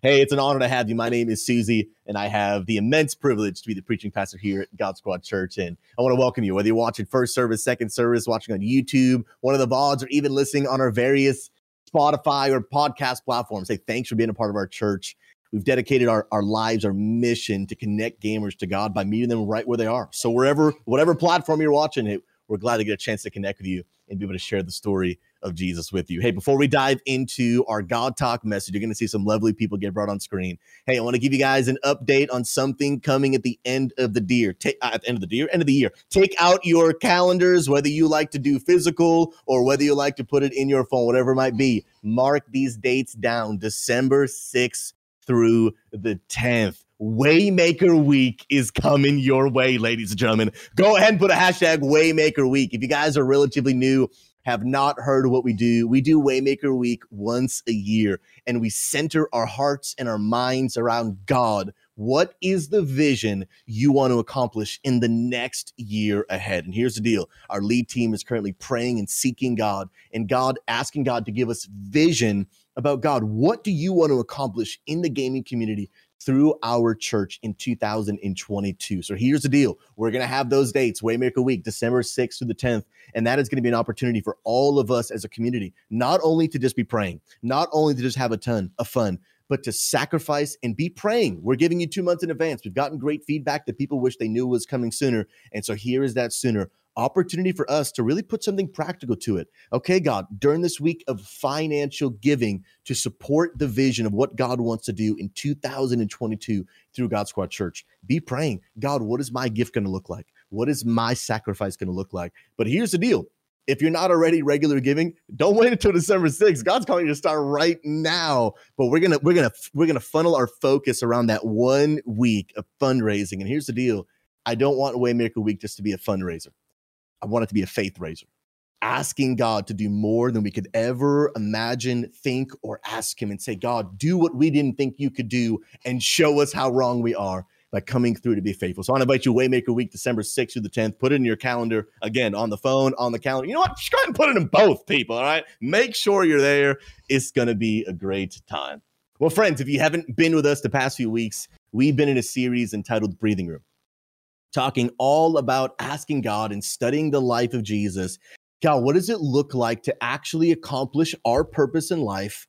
Hey, it's an honor to have you. My name is Susie, and I have the immense privilege to be the preaching pastor here at God Squad Church. And I want to welcome you, whether you're watching first service, second service, watching on YouTube, one of the VODs, or even listening on our various Spotify or podcast platforms. Hey, thanks for being a part of our church. We've dedicated our, our lives, our mission to connect gamers to God by meeting them right where they are. So wherever, whatever platform you're watching it, we're glad to get a chance to connect with you and be able to share the story of Jesus with you. Hey, before we dive into our God Talk message, you're going to see some lovely people get brought on screen. Hey, I want to give you guys an update on something coming at the end of the year. Uh, at the end of the year, end of the year. Take out your calendars, whether you like to do physical or whether you like to put it in your phone, whatever it might be. Mark these dates down: December 6th through the 10th. Waymaker Week is coming your way, ladies and gentlemen. Go ahead and put a hashtag Waymaker Week. If you guys are relatively new, have not heard what we do, we do Waymaker Week once a year and we center our hearts and our minds around God. What is the vision you want to accomplish in the next year ahead? And here's the deal our lead team is currently praying and seeking God, and God asking God to give us vision about God. What do you want to accomplish in the gaming community through our church in 2022. So here's the deal. We're going to have those dates, Waymaker Week, December 6th through the 10th. And that is going to be an opportunity for all of us as a community, not only to just be praying, not only to just have a ton of fun, but to sacrifice and be praying. We're giving you two months in advance. We've gotten great feedback that people wish they knew was coming sooner. And so here is that sooner opportunity for us to really put something practical to it. Okay, God, during this week of financial giving to support the vision of what God wants to do in 2022 through God Squad Church, be praying, God, what is my gift going to look like? What is my sacrifice going to look like? But here's the deal. If you're not already regular giving, don't wait until December 6th. God's calling you to start right now. But we're gonna we're gonna we're gonna funnel our focus around that one week of fundraising. And here's the deal: I don't want Waymaker Week just to be a fundraiser. I want it to be a faith raiser, asking God to do more than we could ever imagine, think, or ask Him and say, God, do what we didn't think you could do and show us how wrong we are by coming through to be faithful. So I want to invite you Waymaker Week, December 6th through the 10th. Put it in your calendar again on the phone, on the calendar. You know what? Just go ahead and put it in both, people. All right. Make sure you're there. It's going to be a great time. Well, friends, if you haven't been with us the past few weeks, we've been in a series entitled Breathing Room talking all about asking God and studying the life of Jesus. God, what does it look like to actually accomplish our purpose in life,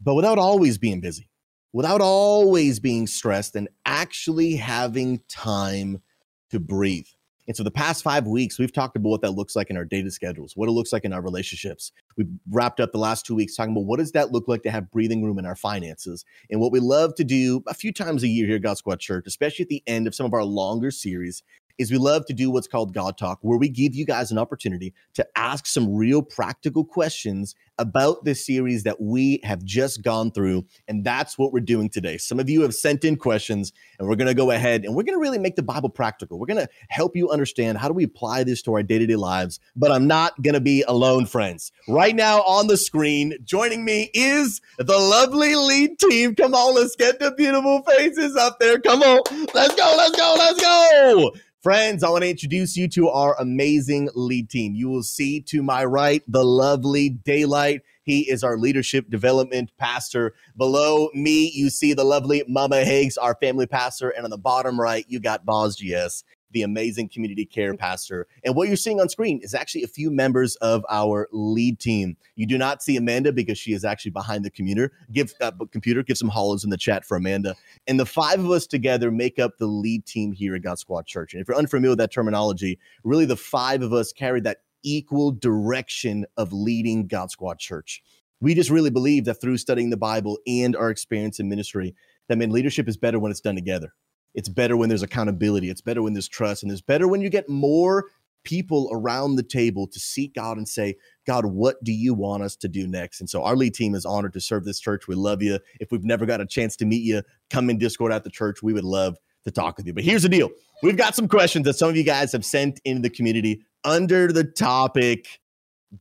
but without always being busy, without always being stressed, and actually having time to breathe? And so the past five weeks, we've talked about what that looks like in our data schedules, what it looks like in our relationships. We've wrapped up the last two weeks talking about what does that look like to have breathing room in our finances. And what we love to do a few times a year here at God Squad Church, especially at the end of some of our longer series, is we love to do what's called God Talk, where we give you guys an opportunity to ask some real practical questions about this series that we have just gone through. And that's what we're doing today. Some of you have sent in questions, and we're going to go ahead and we're going to really make the Bible practical. We're going to help you understand how do we apply this to our day to day lives. But I'm not going to be alone, friends. Right now on the screen, joining me is the lovely lead team. Come on, let's get the beautiful faces up there. Come on, let's go, let's go, let's go. Friends, I want to introduce you to our amazing lead team. You will see to my right the lovely Daylight. He is our leadership development pastor. Below me, you see the lovely Mama Higgs, our family pastor. And on the bottom right, you got Boz GS the amazing community care pastor. And what you're seeing on screen is actually a few members of our lead team. You do not see Amanda because she is actually behind the computer. Give uh, computer, give some hollows in the chat for Amanda. And the five of us together make up the lead team here at God Squad Church. And if you're unfamiliar with that terminology, really the five of us carry that equal direction of leading God Squad Church. We just really believe that through studying the Bible and our experience in ministry, that man, leadership is better when it's done together. It's better when there's accountability. It's better when there's trust. And it's better when you get more people around the table to seek God and say, God, what do you want us to do next? And so our lead team is honored to serve this church. We love you. If we've never got a chance to meet you, come in Discord at the church. We would love to talk with you. But here's the deal we've got some questions that some of you guys have sent into the community under the topic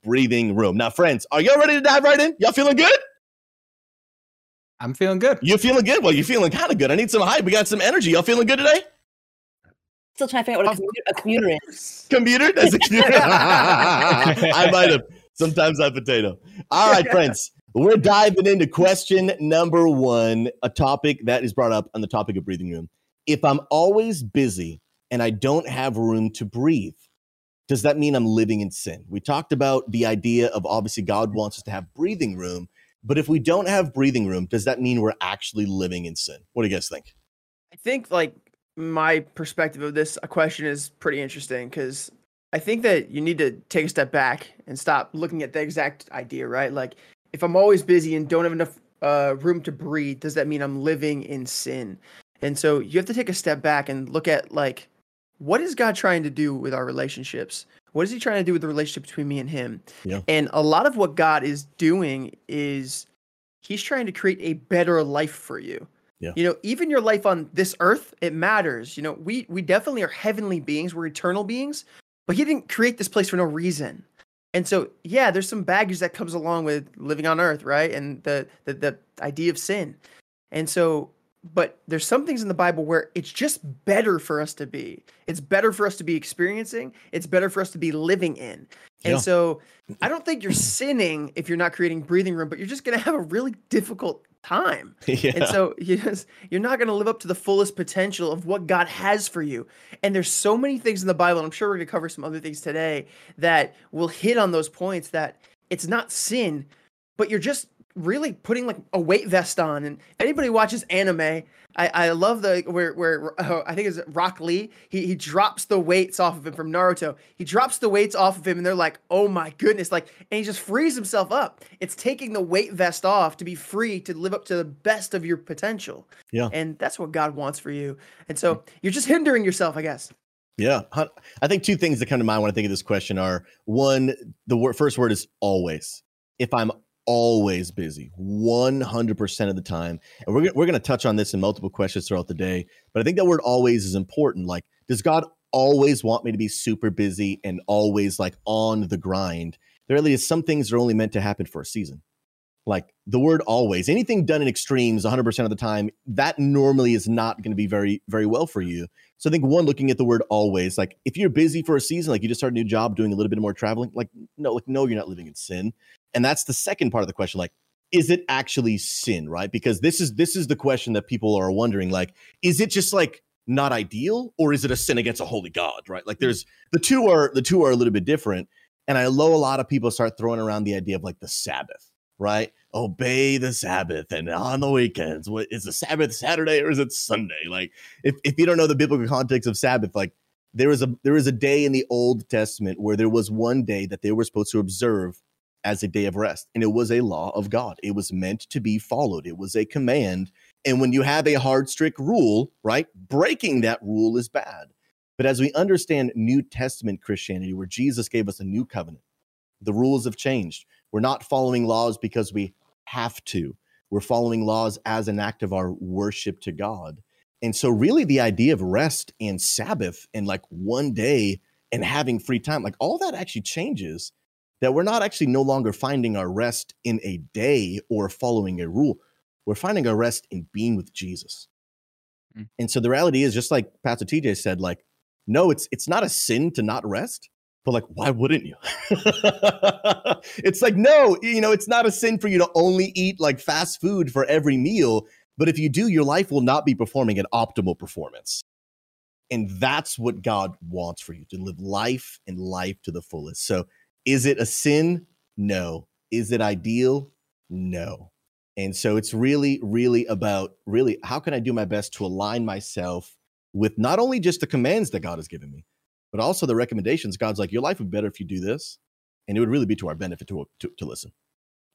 breathing room. Now, friends, are y'all ready to dive right in? Y'all feeling good? I'm feeling good. You feeling good? Well, you're feeling kind of good. I need some hype. We got some energy. Y'all feeling good today? Still trying to figure out what a commuter, a commuter is. Commuter? That's a commuter. I might have. Sometimes I potato. All right, friends. We're diving into question number one, a topic that is brought up on the topic of breathing room. If I'm always busy and I don't have room to breathe, does that mean I'm living in sin? We talked about the idea of obviously God wants us to have breathing room, but if we don't have breathing room, does that mean we're actually living in sin? What do you guys think? I think like my perspective of this question is pretty interesting because I think that you need to take a step back and stop looking at the exact idea, right? Like if I'm always busy and don't have enough uh, room to breathe, does that mean I'm living in sin? And so you have to take a step back and look at like what is God trying to do with our relationships? What is he trying to do with the relationship between me and him? Yeah. And a lot of what God is doing is he's trying to create a better life for you. Yeah. You know, even your life on this earth, it matters. You know, we we definitely are heavenly beings, we're eternal beings, but he didn't create this place for no reason. And so, yeah, there's some baggage that comes along with living on earth, right? And the the, the idea of sin. And so but there's some things in the Bible where it's just better for us to be. It's better for us to be experiencing. It's better for us to be living in. And Yeah. so I don't think you're sinning if you're not creating breathing room, but you're just going to have a really difficult time. yeah. And so you just, you're not going to live up to the fullest potential of what God has for you. And there's so many things in the Bible, and I'm sure we're going to cover some other things today that will hit on those points that it's not sin, but you're just really putting like a weight vest on. And anybody watches anime, I, I love the where where uh, I think it's Rock Lee. He he drops the weights off of him from Naruto. He drops the weights off of him, and they're like, "Oh my goodness!" Like, and he just frees himself up. It's taking the weight vest off to be free to live up to the best of your potential. Yeah. and that's what God wants for you. And so you're just hindering yourself, I guess. Yeah, I think two things that come to mind when I think of this question are one, the word, first word is always. If I'm always busy, 100% of the time, and we're, we're going to touch on this in multiple questions throughout the day, but I think that word always is important. Like, does God always want me to be super busy and always like on the grind? There really is some things that are only meant to happen for a season. Like the word always, anything done in extremes 100% of the time, that normally is not going to be very, very well for you. So I think one, looking at the word always, like if you're busy for a season, like you just start a new job, doing a little bit more traveling, like no, like no, you're not living in sin. And that's the second part of the question. Like, is it actually sin, right? Because this is this is the question that people are wondering. Like, is it just like not ideal, or is it a sin against a holy God, right? Like there's the two are the two are a little bit different. And I know a lot of people start throwing around the idea of like the Sabbath, right? Obey the Sabbath and on the weekends. What is the Sabbath Saturday or is it Sunday? Like if, if you don't know the biblical context of Sabbath, like there is a there was a day in the Old Testament where there was one day that they were supposed to observe as a day of rest, and it was a law of God. It was meant to be followed. It was a command. And when you have a hard, strict rule, right, breaking that rule is bad. But as we understand New Testament Christianity, where Jesus gave us a new covenant, the rules have changed. We're not following laws because we have to. We're following laws as an act of our worship to God. And so, really, the idea of rest and Sabbath and like one day and having free time, like all that actually changes. That we're not actually no longer finding our rest in a day or following a rule. We're finding our rest in being with Jesus. Mm. And so the reality is, just like Pastor TJ said, like, no, it's it's not a sin to not rest but like why wouldn't you? It's like no you know it's not a sin for you to only eat like fast food for every meal but if you do your life will not be performing at optimal performance. And that's what god wants for you to live life and life to the fullest. So is it a sin? No. Is it ideal? No. And so it's really really about really how can i do my best to align myself with not only just the commands that god has given me but also the recommendations. God's like, your life would be better if you do this. And it would really be to our benefit to, to, to listen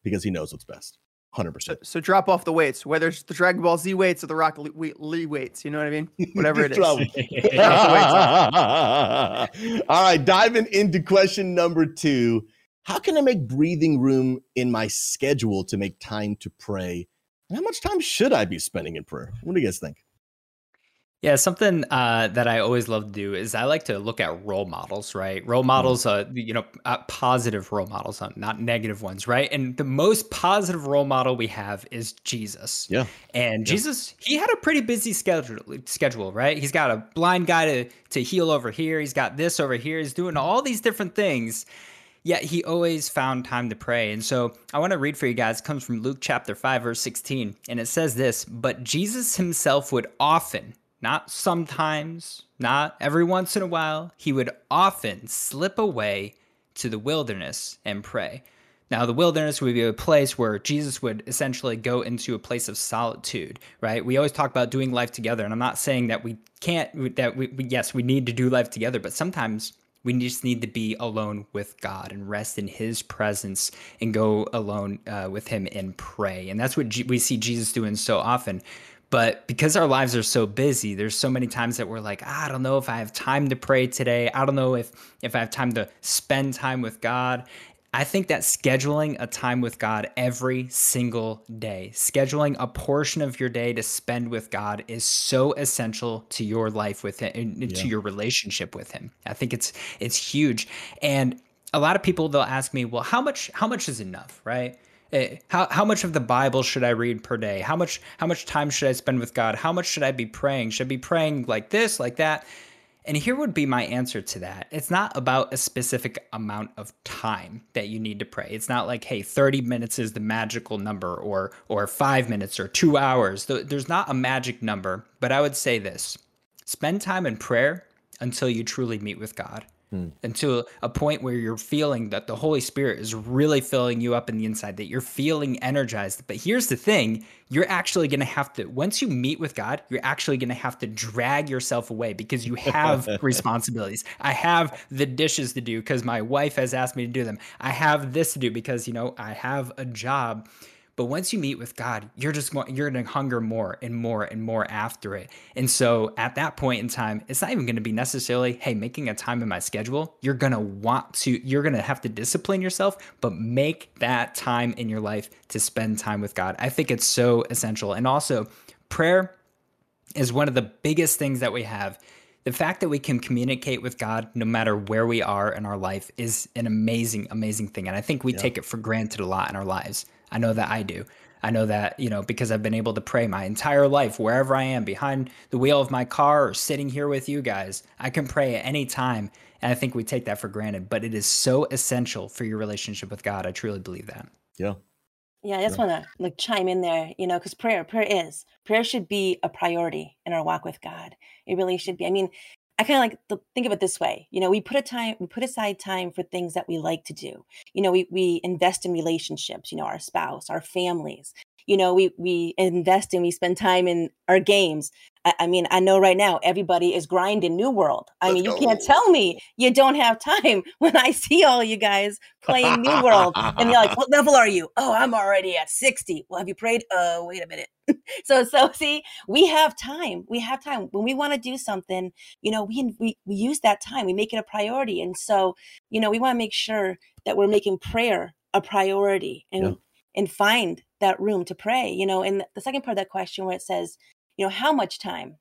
because he knows what's best. 100%. So, so drop off the weights, whether it's the Dragon Ball Z weights or the Rock Lee, Lee weights. You know what I mean? Whatever it is. All right, diving into question number two. How can I make breathing room in my schedule to make time to pray? And how much time should I be spending in prayer? What do you guys think? Yeah, something uh, that I always love to do is I like to look at role models, right? Role models, uh, you know, uh, positive role models, not negative ones, right? And the most positive role model we have is Jesus. Yeah. And Jesus, he had a pretty busy schedule, schedule, right? He's got a blind guy to to heal over here. He's got this over here. He's doing all these different things. yet he always found time to pray. And so I want to read for you guys. It comes from Luke chapter 5, verse 16. And it says this But Jesus himself would often, not sometimes, not every once in a while, he would often slip away to the wilderness and pray. Now, the wilderness would be a place where Jesus would essentially go into a place of solitude, right? We always talk about doing life together, and I'm not saying that we can't, that we, yes, we need to do life together, but sometimes we just need to be alone with God and rest in His presence and go alone uh, with Him and pray. And that's what G- we see Jesus doing so often. But because our lives are so busy, there's so many times that we're like, I don't know if I have time to pray today. I don't know if if I have time to spend time with God. I think that scheduling a time with God every single day, scheduling a portion of your day to spend with God is so essential to your life with him yeah. to your relationship with him. I think it's it's huge. And a lot of people they'll ask me, "Well, how much how much is enough?" right? Eh, how how much of the Bible should I read per day? How much how much time should I spend with God? How much should I be praying? Should I be praying like this, like that? And here would be my answer to that. It's not about a specific amount of time that you need to pray. It's not like, hey, 30 minutes is the magical number or or 5 minutes or 2 hours. There's not a magic number, but I would say this. Spend time in prayer until you truly meet with God hmm. until a point where you're feeling that the Holy Spirit is really filling you up in the inside, that you're feeling energized. But here's the thing you're actually going to have to, once you meet with God, you're actually going to have to drag yourself away because you have responsibilities. I have the dishes to do because my wife has asked me to do them. I have this to do because, you know, I have a job. But once you meet with God, you're just going, you're going to hunger more and more and more after it. And so at that point in time, it's not even going to be necessarily, hey, making a time in my schedule. You're going to want to, you're going to have to discipline yourself, but make that time in your life to spend time with God. I think it's so essential. And also, prayer is one of the biggest things that we have the fact that we can communicate with God no matter where we are in our life is an amazing, amazing thing. And I think we yeah. take it for granted a lot in our lives. I know that I do. I know that, you know, because I've been able to pray my entire life, wherever I am, behind the wheel of my car or sitting here with you guys, I can pray at any time. And I think we take that for granted, but it is so essential for your relationship with God. I truly believe that. Yeah. Yeah, I just yeah. want to like chime in there, you know, because prayer, prayer is prayer should be a priority in our walk with God. It really should be. I mean, I kind of like think of it this way. You know, we put a time, we put aside time for things that we like to do. You know, we we invest in relationships. You know, our spouse, our families. You know, we we invest and we spend time in our games. I, I mean, I know right now everybody is grinding New World. I Let's mean, you go. can't tell me you don't have time when I see all you guys playing New World, and you're like, "What level are you?" Oh, I'm already at sixty. Well, have you prayed? oh wait a minute. so so see we have time we have time when we want to do something you know we, we we use that time we make it a priority and so you know we want to make sure that we're making prayer a priority and yeah. and find that room to pray you know and the second part of that question where it says you know how much time?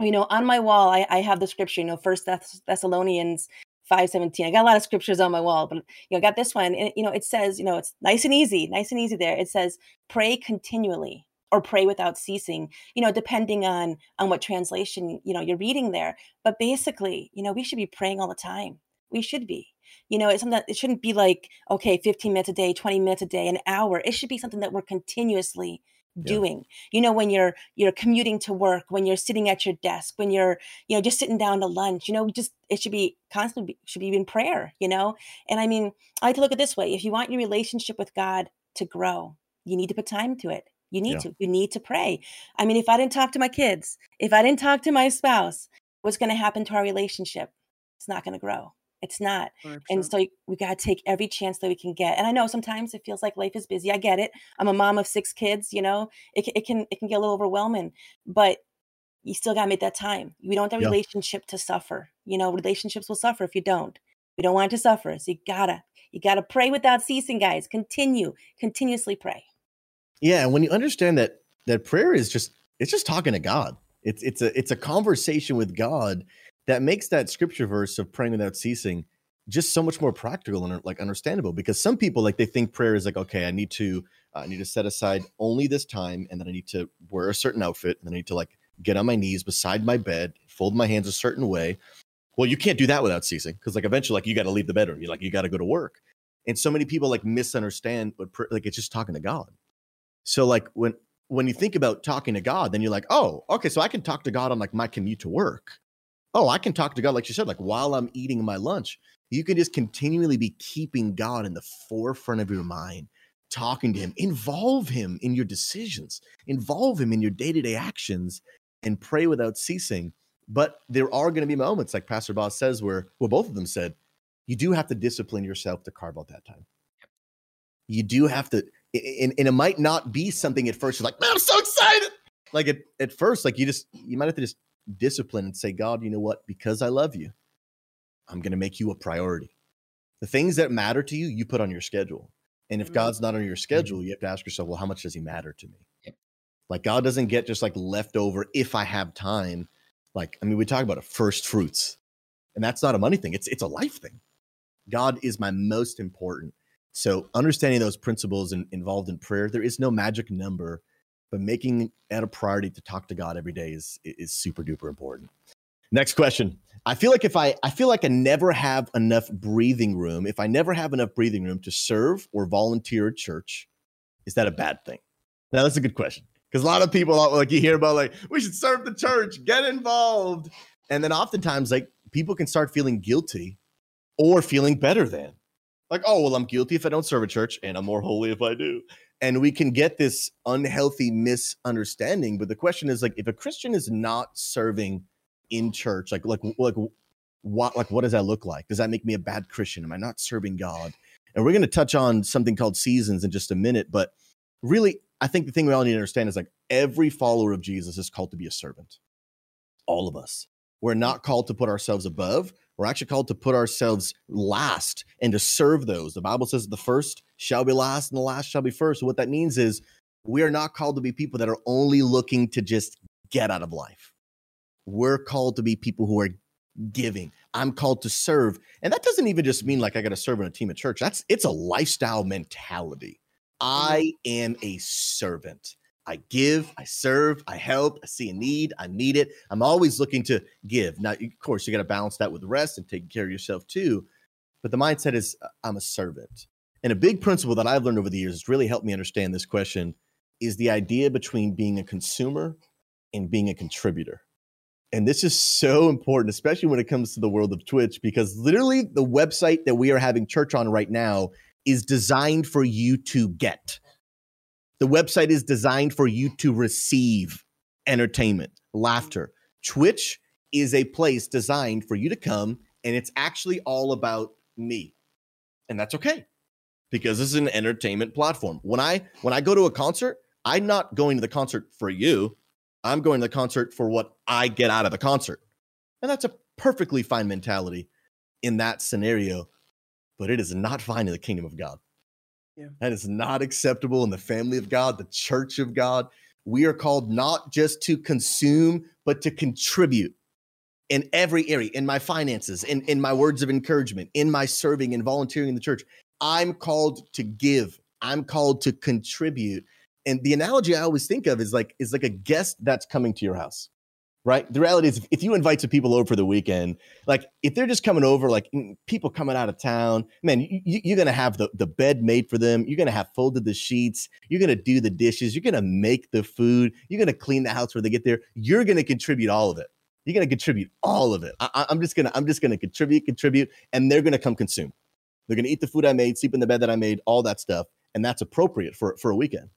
You know on my wall i, I have the scripture you know first Thess- thessalonians 517 i got a lot of scriptures on my wall but you know I got this one and you know it says you know it's nice and easy nice and easy there. It says pray continually or pray without ceasing you know depending on on what translation you know you're reading there. But basically you know we should be praying all the time we should be you know it's something that it shouldn't be like okay 15 minutes a day 20 minutes a day an hour it should be something that we're continuously doing yeah. you know when you're you're commuting to work when you're sitting at your desk when you're you know just sitting down to lunch you know just it should be constantly should be in prayer you know and i mean i like to look at this way if you want your relationship with god to grow you need to put time to it you need yeah. to. You need to pray. I mean, if I didn't talk to my kids, if I didn't talk to my spouse, what's going to happen to our relationship? It's not going to grow. It's not. And so we got to take every chance that we can get. And I know sometimes it feels like life is busy. I get it. I'm a mom of six kids, you know, it, it can, it can get a little overwhelming, but you still got to make that time. We don't want the yeah. relationship to suffer. You know, relationships will suffer if you don't. We don't want it to suffer. So you gotta, you gotta pray without ceasing, guys. Continue, continuously pray. Yeah, and when you understand that that prayer is just it's just talking to God. It's it's a it's a conversation with God that makes that scripture verse of praying without ceasing just so much more practical and like understandable because some people like they think prayer is like okay i need to uh, i need to set aside only this time and then i need to wear a certain outfit and then i need to like get on my knees beside my bed fold my hands a certain way Well, you can't do that without ceasing because like eventually like you got to leave the bedroom. You like you got to go to work. And so many people like misunderstand but like it's just talking to God. So like when when you think about talking to God, then you're like, "Oh, okay, so I can talk to God on like my commute to work." Oh, I can talk to God like you said like while I'm eating my lunch. You can just continually be keeping God in the forefront of your mind, talking to him, involve him in your decisions, involve him in your day-to-day actions and pray without ceasing but there are going to be moments, like Pastor Boss says, where, well, both of them said, you do have to discipline yourself to carve out that time. You do have to, and, and it might not be something at first you're like, man, I'm so excited. Like at, at first, like you just, you might have to just discipline and say, God, you know what? Because I love you, I'm going to make you a priority. The things that matter to you, you put on your schedule. And if mm-hmm. God's not on your schedule, you have to ask yourself, well, how much does he matter to me? Yep. Like God doesn't get just like leftover if I have time like, I mean, we talk about a first fruits, and that's not a money thing. It's it's a life thing. God is my most important. So understanding those principles and involved in prayer, there is no magic number, but making it a priority to talk to God every day is is super duper important. Next question. I feel like if I I feel like I never have enough breathing room, if I never have enough breathing room to serve or volunteer at church, is that a bad thing? Now that's a good question. Because a lot of people like you hear about like we should serve the church, get involved, and then oftentimes like people can start feeling guilty or feeling better than like oh well I'm guilty if I don't serve a church and I'm more holy if I do, and we can get this unhealthy misunderstanding. But the question is like if a Christian is not serving in church, like like like what like what does that look like? Does that make me a bad Christian? Am I not serving God? And we're going to touch on something called seasons in just a minute, but really I think the thing we all need to understand is like every follower of Jesus is called to be a servant. All of us. We're not called to put ourselves above. We're actually called to put ourselves last and to serve those. The Bible says the first shall be last and the last shall be first. So what that means is we are not called to be people that are only looking to just get out of life. We're called to be people who are giving. I'm called to serve. And that doesn't even just mean like I got to serve in a team at church. That's it's a lifestyle mentality. Mm-hmm. I am a servant. I give, I serve, I help, I see a need, I need it. I'm always looking to give. Now, of course, you got to balance that with rest and taking care of yourself too. But the mindset is I'm a servant. And a big principle that I've learned over the years has really helped me understand this question is the idea between being a consumer and being a contributor. And this is so important, especially when it comes to the world of Twitch, because literally the website that we are having church on right now is designed for you to get. The website is designed for you to receive entertainment, laughter. Twitch is a place designed for you to come, and it's actually all about me. And that's okay because this is an entertainment platform. When I when I go to a concert, I'm not going to the concert for you. I'm going to the concert for what I get out of the concert. And that's a perfectly fine mentality in that scenario but it is not fine in the kingdom of God. Yeah. That is not acceptable in the family of God, the church of God. We are called not just to consume, but to contribute in every area, in my finances, in, in my words of encouragement, in my serving and volunteering in the church. I'm called to give. I'm called to contribute. And the analogy I always think of is like is like a guest that's coming to your house right? The reality is, if you invite some people over for the weekend, like if they're just coming over, like mm, people coming out of town, man, you, are gonna have the, the bed made for them. You're gonna have folded the sheets. You're gonna do the dishes. You're gonna make the food. You're gonna clean the house where they get there. You're gonna contribute all of it. You're gonna contribute all of it. I, I'm just gonna I'm just gonna contribute, contribute, and they're gonna come consume. They're gonna eat the food I made, sleep in the bed that I made, all that stuff, and that's appropriate for for a weekend.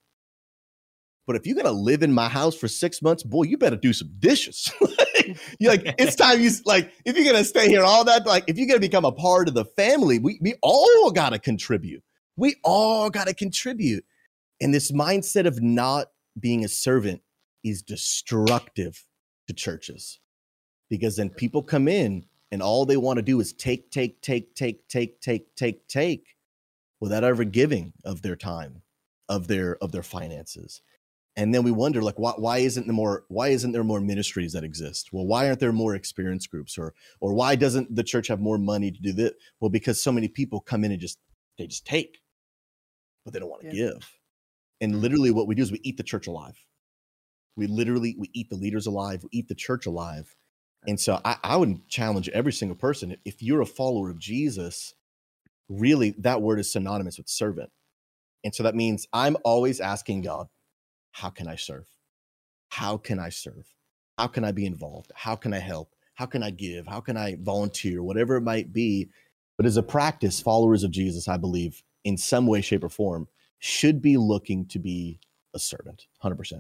But if you're gonna live in my house for six months, boy, you better do some dishes. you're like it's time you like if you're gonna stay here all that like if you're gonna become a part of the family, we we all gotta contribute. We all gotta contribute. And this mindset of not being a servant is destructive to churches because then people come in and all they want to do is take, take, take, take, take, take, take, take without ever giving of their time, of their of their finances and then we wonder like why, why isn't there more why isn't there more ministries that exist? Well why aren't there more experience groups? Or or why doesn't the church have more money to do that well because so many people come in and just they just take. But they don't want to yeah. give. And mm-hmm. literally what we do is we eat the church alive. We literally we eat the leaders alive. We eat the church alive. And so I, I would challenge every single person if you're a follower of Jesus, really that word is synonymous with servant. And so that means I'm always asking God, how can I serve? How can I serve? How can I be involved? How can I help? How can I give? How can I volunteer? Whatever it might be. But as a practice, followers of Jesus, I believe, in some way, shape, or form, should be looking to be a servant, 100%.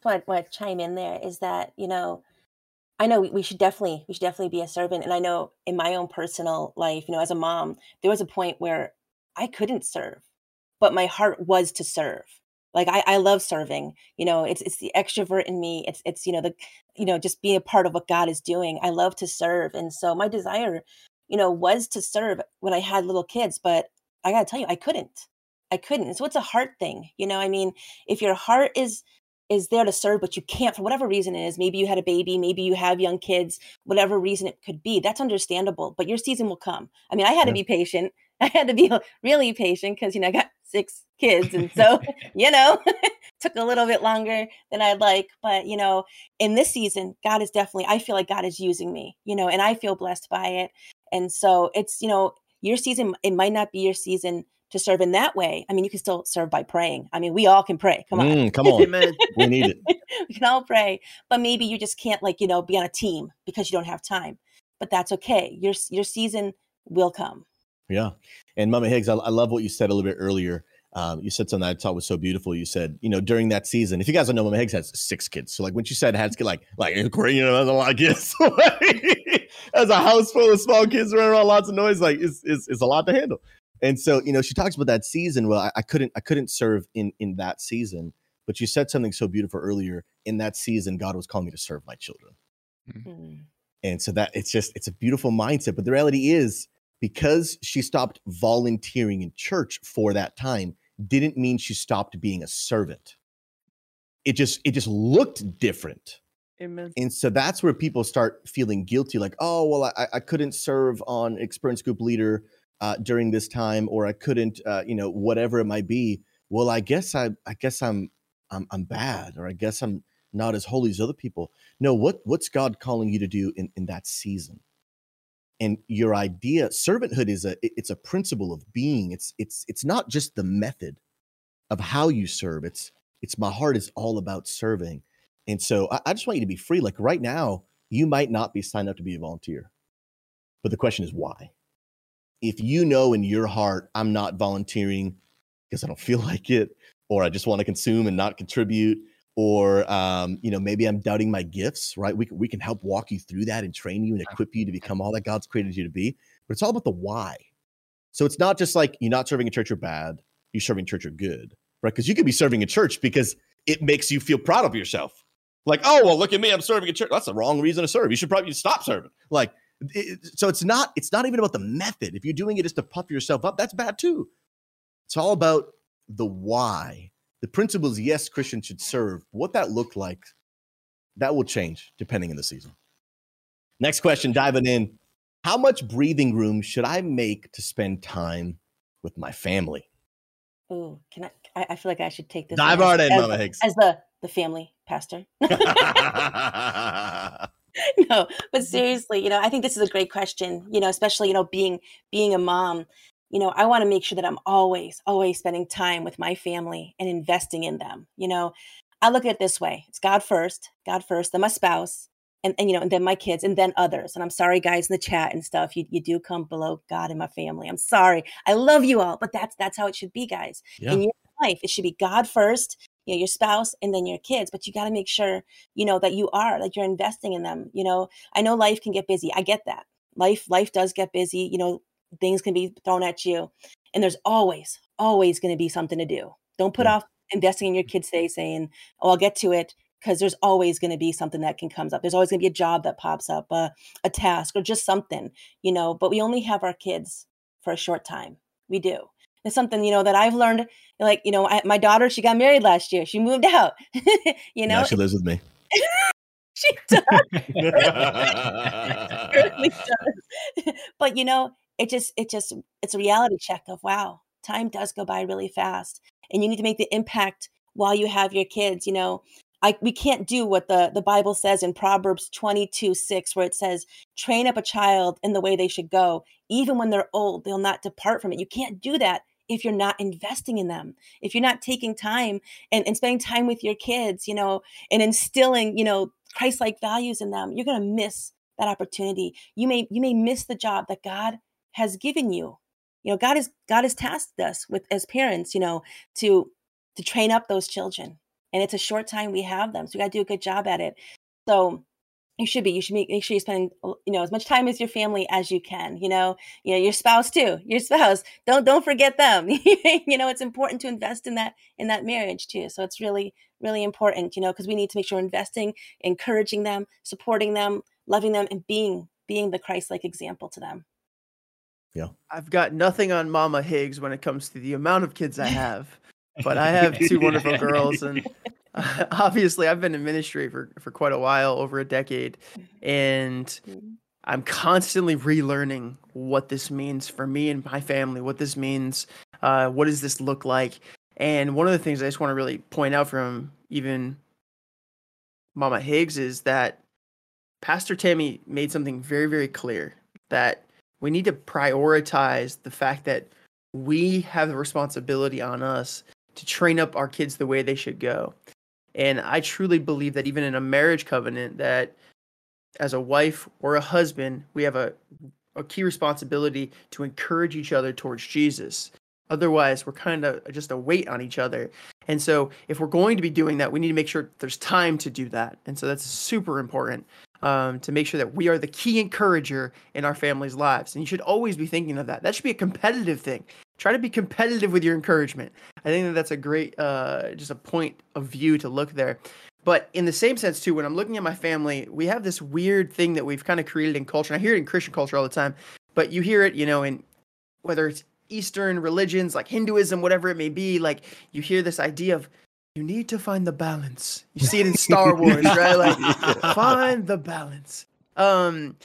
What what chime in there is that you know I know we, we should definitely we should definitely be a servant, and I know in my own personal life, you know, as a mom, there was a point where I couldn't serve, but my heart was to serve. Like I, I love serving. You know, it's it's the extrovert in me. It's it's you know the you know just being a part of what God is doing. I love to serve, and so my desire, you know, was to serve when I had little kids. But I got to tell you, I couldn't. I couldn't. So it's a heart thing. You know, I mean, if your heart is is there to serve, but you can't for whatever reason it is. Maybe you had a baby, maybe you have young kids, whatever reason it could be. That's understandable, but your season will come. I mean, I had yeah. to be patient. I had to be really patient because, you know, I got six kids. And so, you know, took a little bit longer than I'd like. But, you know, in this season, God is definitely, I feel like God is using me, you know, and I feel blessed by it. And so it's, you know, your season, it might not be your season to serve in that way. I mean, you can still serve by praying. I mean, we all can pray. Come on. Mm, come on. we need it. we can all pray. But maybe you just can't like, you know, be on a team because you don't have time. But that's okay. Your your season will come. Yeah. And Mama Higgs, I, I love what you said a little bit earlier. Um, you said something I thought was so beautiful. You said, you know, during that season, if you guys don't know, Mama Higgs has six kids. So like when she said had like like you know, that's a lot of kids. As a house full of small kids running around, lots of noise, like it's, it's, it's a lot to handle. And so, you know, she talks about that season. Well, I, I couldn't I couldn't serve in in that season, but you said something so beautiful earlier. In that season, God was calling me to serve my children. Mm-hmm. And so that it's just it's a beautiful mindset. But the reality is, because she stopped volunteering in church for that time, didn't mean she stopped being a servant. It just it just looked different. Amen. And so that's where people start feeling guilty, like, oh, well, I, I couldn't serve on experience group leader uh, during this time, or I couldn't, uh, you know, whatever it might be. Well, I guess I, I guess I'm, I'm, I'm bad, or I guess I'm not as holy as other people. No, what, what's God calling you to do in, in that season? And your idea, servanthood is a, it's a principle of being. It's, it's, it's not just the method of how you serve. It's, it's my heart is all about serving. And so I, I just want you to be free. Like right now, you might not be signed up to be a volunteer, but the question is why? if you know in your heart, I'm not volunteering because I don't feel like it, or I just want to consume and not contribute, or um, you know maybe I'm doubting my gifts, right? We can, we can help walk you through that and train you and equip you to become all that God's created you to be. But it's all about the why. So it's not just like you're not serving a church, you're bad. You're serving church, you're good, right? Because you could be serving a church because it makes you feel proud of yourself. Like, oh well, look at me, I'm serving a church. That's the wrong reason to serve. You should probably stop serving. Like it, so it's not it's not even about the method. If you're doing it just to puff yourself up, that's bad too. It's all about the why. The principle is yes, Christians should serve. What that looked like, that will change depending on the season. Next question, diving in. How much breathing room should I make to spend time with my family? Oh, can I? I feel like I should take this. Dive right in, Mama Higgs. As the the family pastor. no, but seriously, you know, I think this is a great question, you know, especially, you know, being being a mom, you know, I want to make sure that I'm always, always spending time with my family and investing in them. You know, I look at it this way. It's God first, God first, then my spouse, and, and you know, and then my kids, and then others. And I'm sorry, guys in the chat and stuff. You you do come below God and my family. I'm sorry. I love you all, but that's that's how it should be, guys. Yeah. In your life, it should be God first, you know your spouse and then your kids but you got to make sure you know that you are that you're investing in them you know i know life can get busy i get that life life does get busy you know things can be thrown at you and there's always always going to be something to do don't put yeah. off investing in your kids today saying oh i'll get to it because there's always going to be something that can comes up there's always going to be a job that pops up uh, a task or just something you know but we only have our kids for a short time we do it's something you know that I've learned. Like you know, I, my daughter she got married last year. She moved out. you know, now she lives with me. she does. really does. but you know, it just it just it's a reality check of wow, time does go by really fast, and you need to make the impact while you have your kids. You know, I, we can't do what the, the Bible says in Proverbs 22 6, where it says, train up a child in the way they should go. Even when they're old, they'll not depart from it. You can't do that if you're not investing in them, if you're not taking time and, and spending time with your kids, you know, and instilling, you know, Christ like values in them, you're going to miss that opportunity. You may, you may miss the job that God has given you. You know, God is, God has tasked us with as parents, you know, to, to train up those children and it's a short time we have them. So we got to do a good job at it. So you should be. You should make, sure you spend you know as much time with your family as you can. You know, you know your spouse too. Your spouse. Don't don't forget them. you know, it's important to invest in that in that marriage too. So it's really really important. You know, because we need to make sure we're investing, encouraging them, supporting them, loving them, and being being the Christ like example to them. Yeah, I've got nothing on Mama Higgs when it comes to the amount of kids I have but I have two wonderful girls, and uh, obviously I've been in ministry for for quite a while, over a decade, and. I'm constantly relearning what this means for me and my family. What this means, uh, what does this look like? And one of the things I just want to really point out from even Mama Higgs is that Pastor Tammy made something very, very clear that we need to prioritize the fact that we have the responsibility on us to train up our kids the way they should go. And I truly believe that even in a marriage covenant, that as a wife or a husband, we have a, a key responsibility to encourage each other towards Jesus. Otherwise, we're kind of just a weight on each other. And so, if we're going to be doing that, we need to make sure there's time to do that. And so, that's super important um, to make sure that we are the key encourager in our family's lives. And you should always be thinking of that. That should be a competitive thing try to be competitive with your encouragement. I think that that's a great, uh, just a point of view to look there. But in the same sense too, when I'm looking at my family, we have this weird thing that we've kind of created in culture. And I hear it in Christian culture all the time, but you hear it, you know, in whether it's Eastern religions like Hinduism, whatever it may be, like you hear this idea of you need to find the balance. You see it in Star Wars, right? Like find the balance. Um,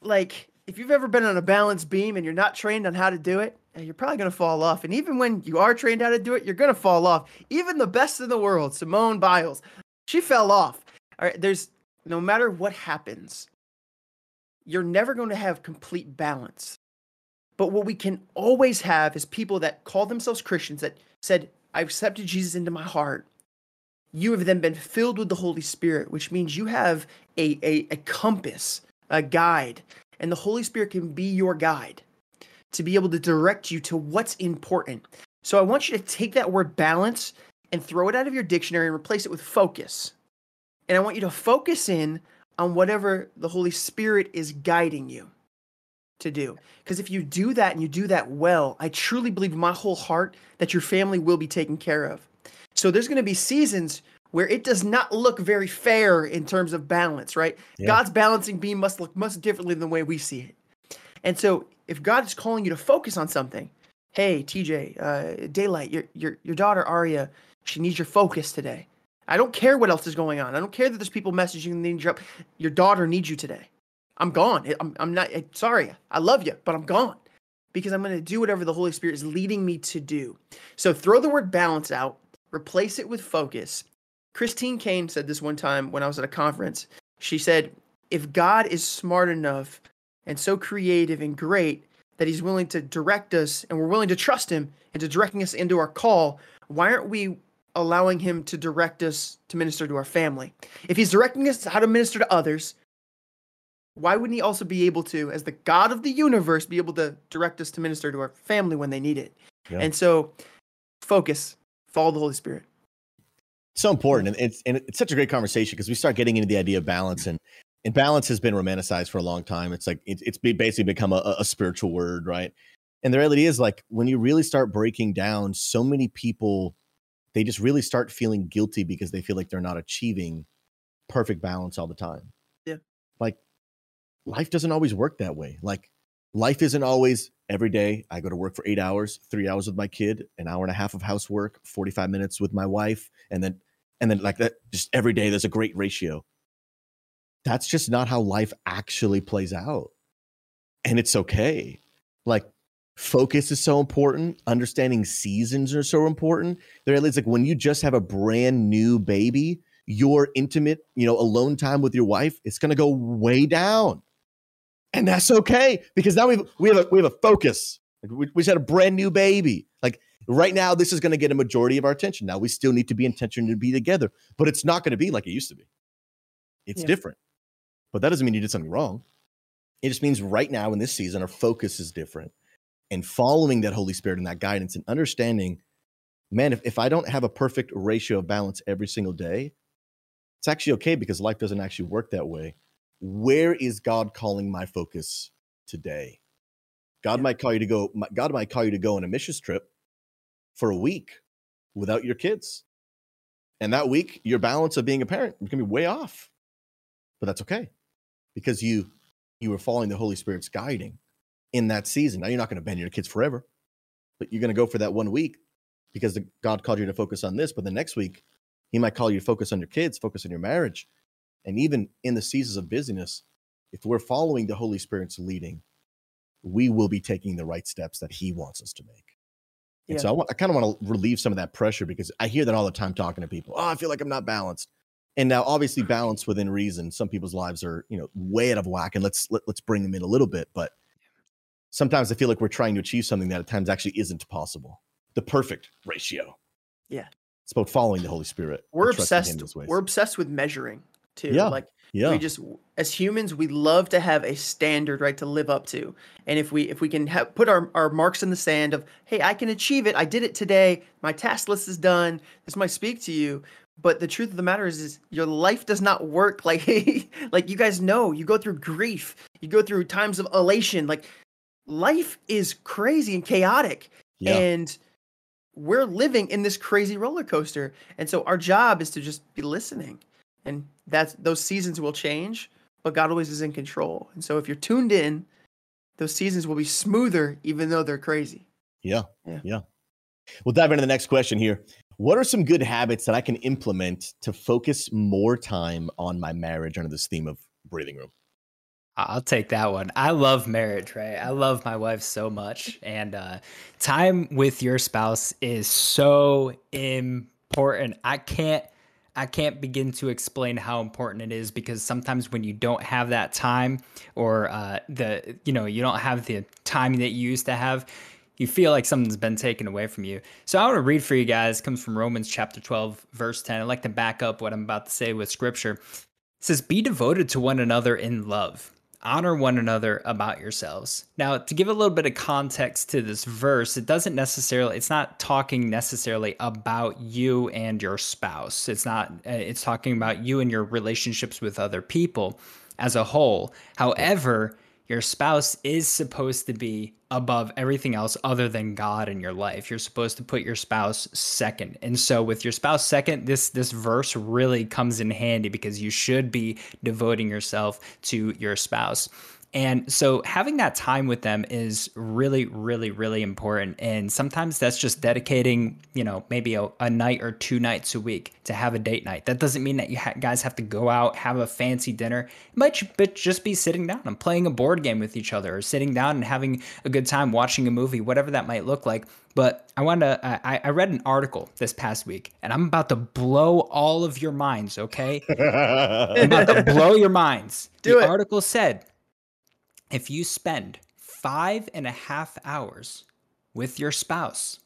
like if you've ever been on a balance beam and you're not trained on how to do it, you're probably going to fall off. And even when you are trained how to do it, you're going to fall off. Even the best in the world, Simone Biles, she fell off. All right, there's no matter what happens, you're never going to have complete balance. But what we can always have is people that call themselves Christians that said, I accepted Jesus into my heart. You have then been filled with the Holy Spirit, which means you have a, a, a compass, a guide, and the Holy Spirit can be your guide to be able to direct you to what's important. So I want you to take that word balance and throw it out of your dictionary and replace it with focus. And I want you to focus in on whatever the Holy Spirit is guiding you to do. Because if you do that and you do that well, I truly believe in my whole heart that your family will be taken care of. So there's going to be seasons where it does not look very fair in terms of balance, right? Yeah. God's balancing beam must look much differently than the way we see it. And so if God is calling you to focus on something, hey TJ, uh, Daylight, your your your daughter Aria, she needs your focus today. I don't care what else is going on. I don't care that there's people messaging and need your your daughter needs you today. I'm gone. I'm I'm not sorry. I love you, but I'm gone because I'm going to do whatever the Holy Spirit is leading me to do. So throw the word balance out, replace it with focus. Christine Caine said this one time when I was at a conference. She said, "If God is smart enough and so creative and great that he's willing to direct us and we're willing to trust him into directing us into our call, why aren't we allowing him to direct us to minister to our family? If he's directing us how to minister to others, why wouldn't he also be able to, as the God of the universe, be able to direct us to minister to our family when they need it? Yeah. And so, focus, follow the Holy Spirit. So important, and it's and it's such a great conversation because we start getting into the idea of balance, and and balance has been romanticized for a long time. It's like it's, it's basically become a, a spiritual word, right? And the reality is, like, when you really start breaking down, so many people they just really start feeling guilty because they feel like they're not achieving perfect balance all the time. Yeah. Like, life doesn't always work that way. Like, life isn't always every day. I go to work for eight hours, three hours with my kid, an hour and a half of housework, 45 minutes with my wife, and then, and then like that, just every day there's a great ratio that's just not how life actually plays out. And it's okay. Like focus is so important. Understanding seasons are so important. There, it's like when you just have a brand new baby, your intimate, you know, alone time with your wife, it's going to go way down. And that's okay because now we've, we have a, we have a focus. Like we, we just had a brand new baby. Like right now, this is going to get a majority of our attention. Now we still need to be intentional to be together, but it's not going to be like it used to be. It's Yeah. different. But that doesn't mean you did something wrong. It just means right now in this season, our focus is different. And following that Holy Spirit and that guidance and understanding, man, if, if I don't have a perfect ratio of balance every single day, it's actually okay because life doesn't actually work that way. Where is God calling my focus today? God Yeah. might call you to go, God might call you to go on a missions trip for a week without your kids. And that week, your balance of being a parent is going to be way off. But that's okay because you you were following the Holy Spirit's guiding in that season. Now you're not going to abandon your kids forever, but you're going to go for that one week because the, God called you to focus on this. But the next week, He might call you to focus on your kids, focus on your marriage, and even in the seasons of busyness, if we're following the Holy Spirit's leading, we will be taking the right steps that He wants us to make. And Yeah. so I, I kind of want to relieve some of that pressure because I hear that all the time talking to people. Oh, I feel like I'm not balanced. And now, obviously, balance within reason. Some people's lives are, you know, way out of whack, and let's let, let's bring them in a little bit. But sometimes I feel like we're trying to achieve something that at times actually isn't possible. The perfect ratio. Yeah. it's about following the Holy Spirit. We're trusting Him in obsessed. We're obsessed with measuring too. Yeah. Like yeah, we just as humans we love to have a standard right to live up to. And if we if we can have put our, our marks in the sand of hey i can achieve it. I did it today. My task list is done. This might speak to you. But the truth of the matter is, is your life does not work like like you guys know. You go through grief. You go through times of elation. Like life is crazy and chaotic. Yeah, and we're living in this crazy roller coaster. And so our job is to just be listening and that's those seasons will change but god always is in control and so if you're tuned in those seasons will be smoother even though they're crazy yeah, Yeah. yeah. We'll dive into the next question here. What are some good habits that I can implement to focus more time on my marriage under this theme of breathing room? I'll take that one. I love marriage, right? I love my wife so much. And uh, time with your spouse is so important. I can't. I can't begin to explain how important it is because sometimes when you don't have that time or uh, the you know you don't have the time that you used to have, you feel like something's been taken away from you. So I want to read for you guys. It comes from Romans chapter 12, verse 10. I'd like to back up what I'm about to say with scripture. It says, Be devoted to one another in love. Honor one another about yourselves. Now, to give a little bit of context to this verse, it doesn't necessarily, it's not talking necessarily about you and your spouse. It's not, uh, it's talking about you and your relationships with other people as a whole. However, your spouse is supposed to be above everything else other than God in your life. You're supposed to put your spouse second. And so with your spouse second, this this verse really comes in handy because you should be devoting yourself to your spouse. And so having that time with them is really, really, really important. And sometimes that's just dedicating, you know, maybe a, a night or two nights a week to have a date night. That doesn't mean that you ha- guys have to go out, have a fancy dinner. It might but just be sitting down and playing a board game with each other or sitting down and having a good time watching a movie, whatever that might look like. But I want to, I, I read an article this past week and I'm about to blow all of your minds, okay? I'm about to blow your minds. Do the it. article said if you spend five and a half hours with your spouse,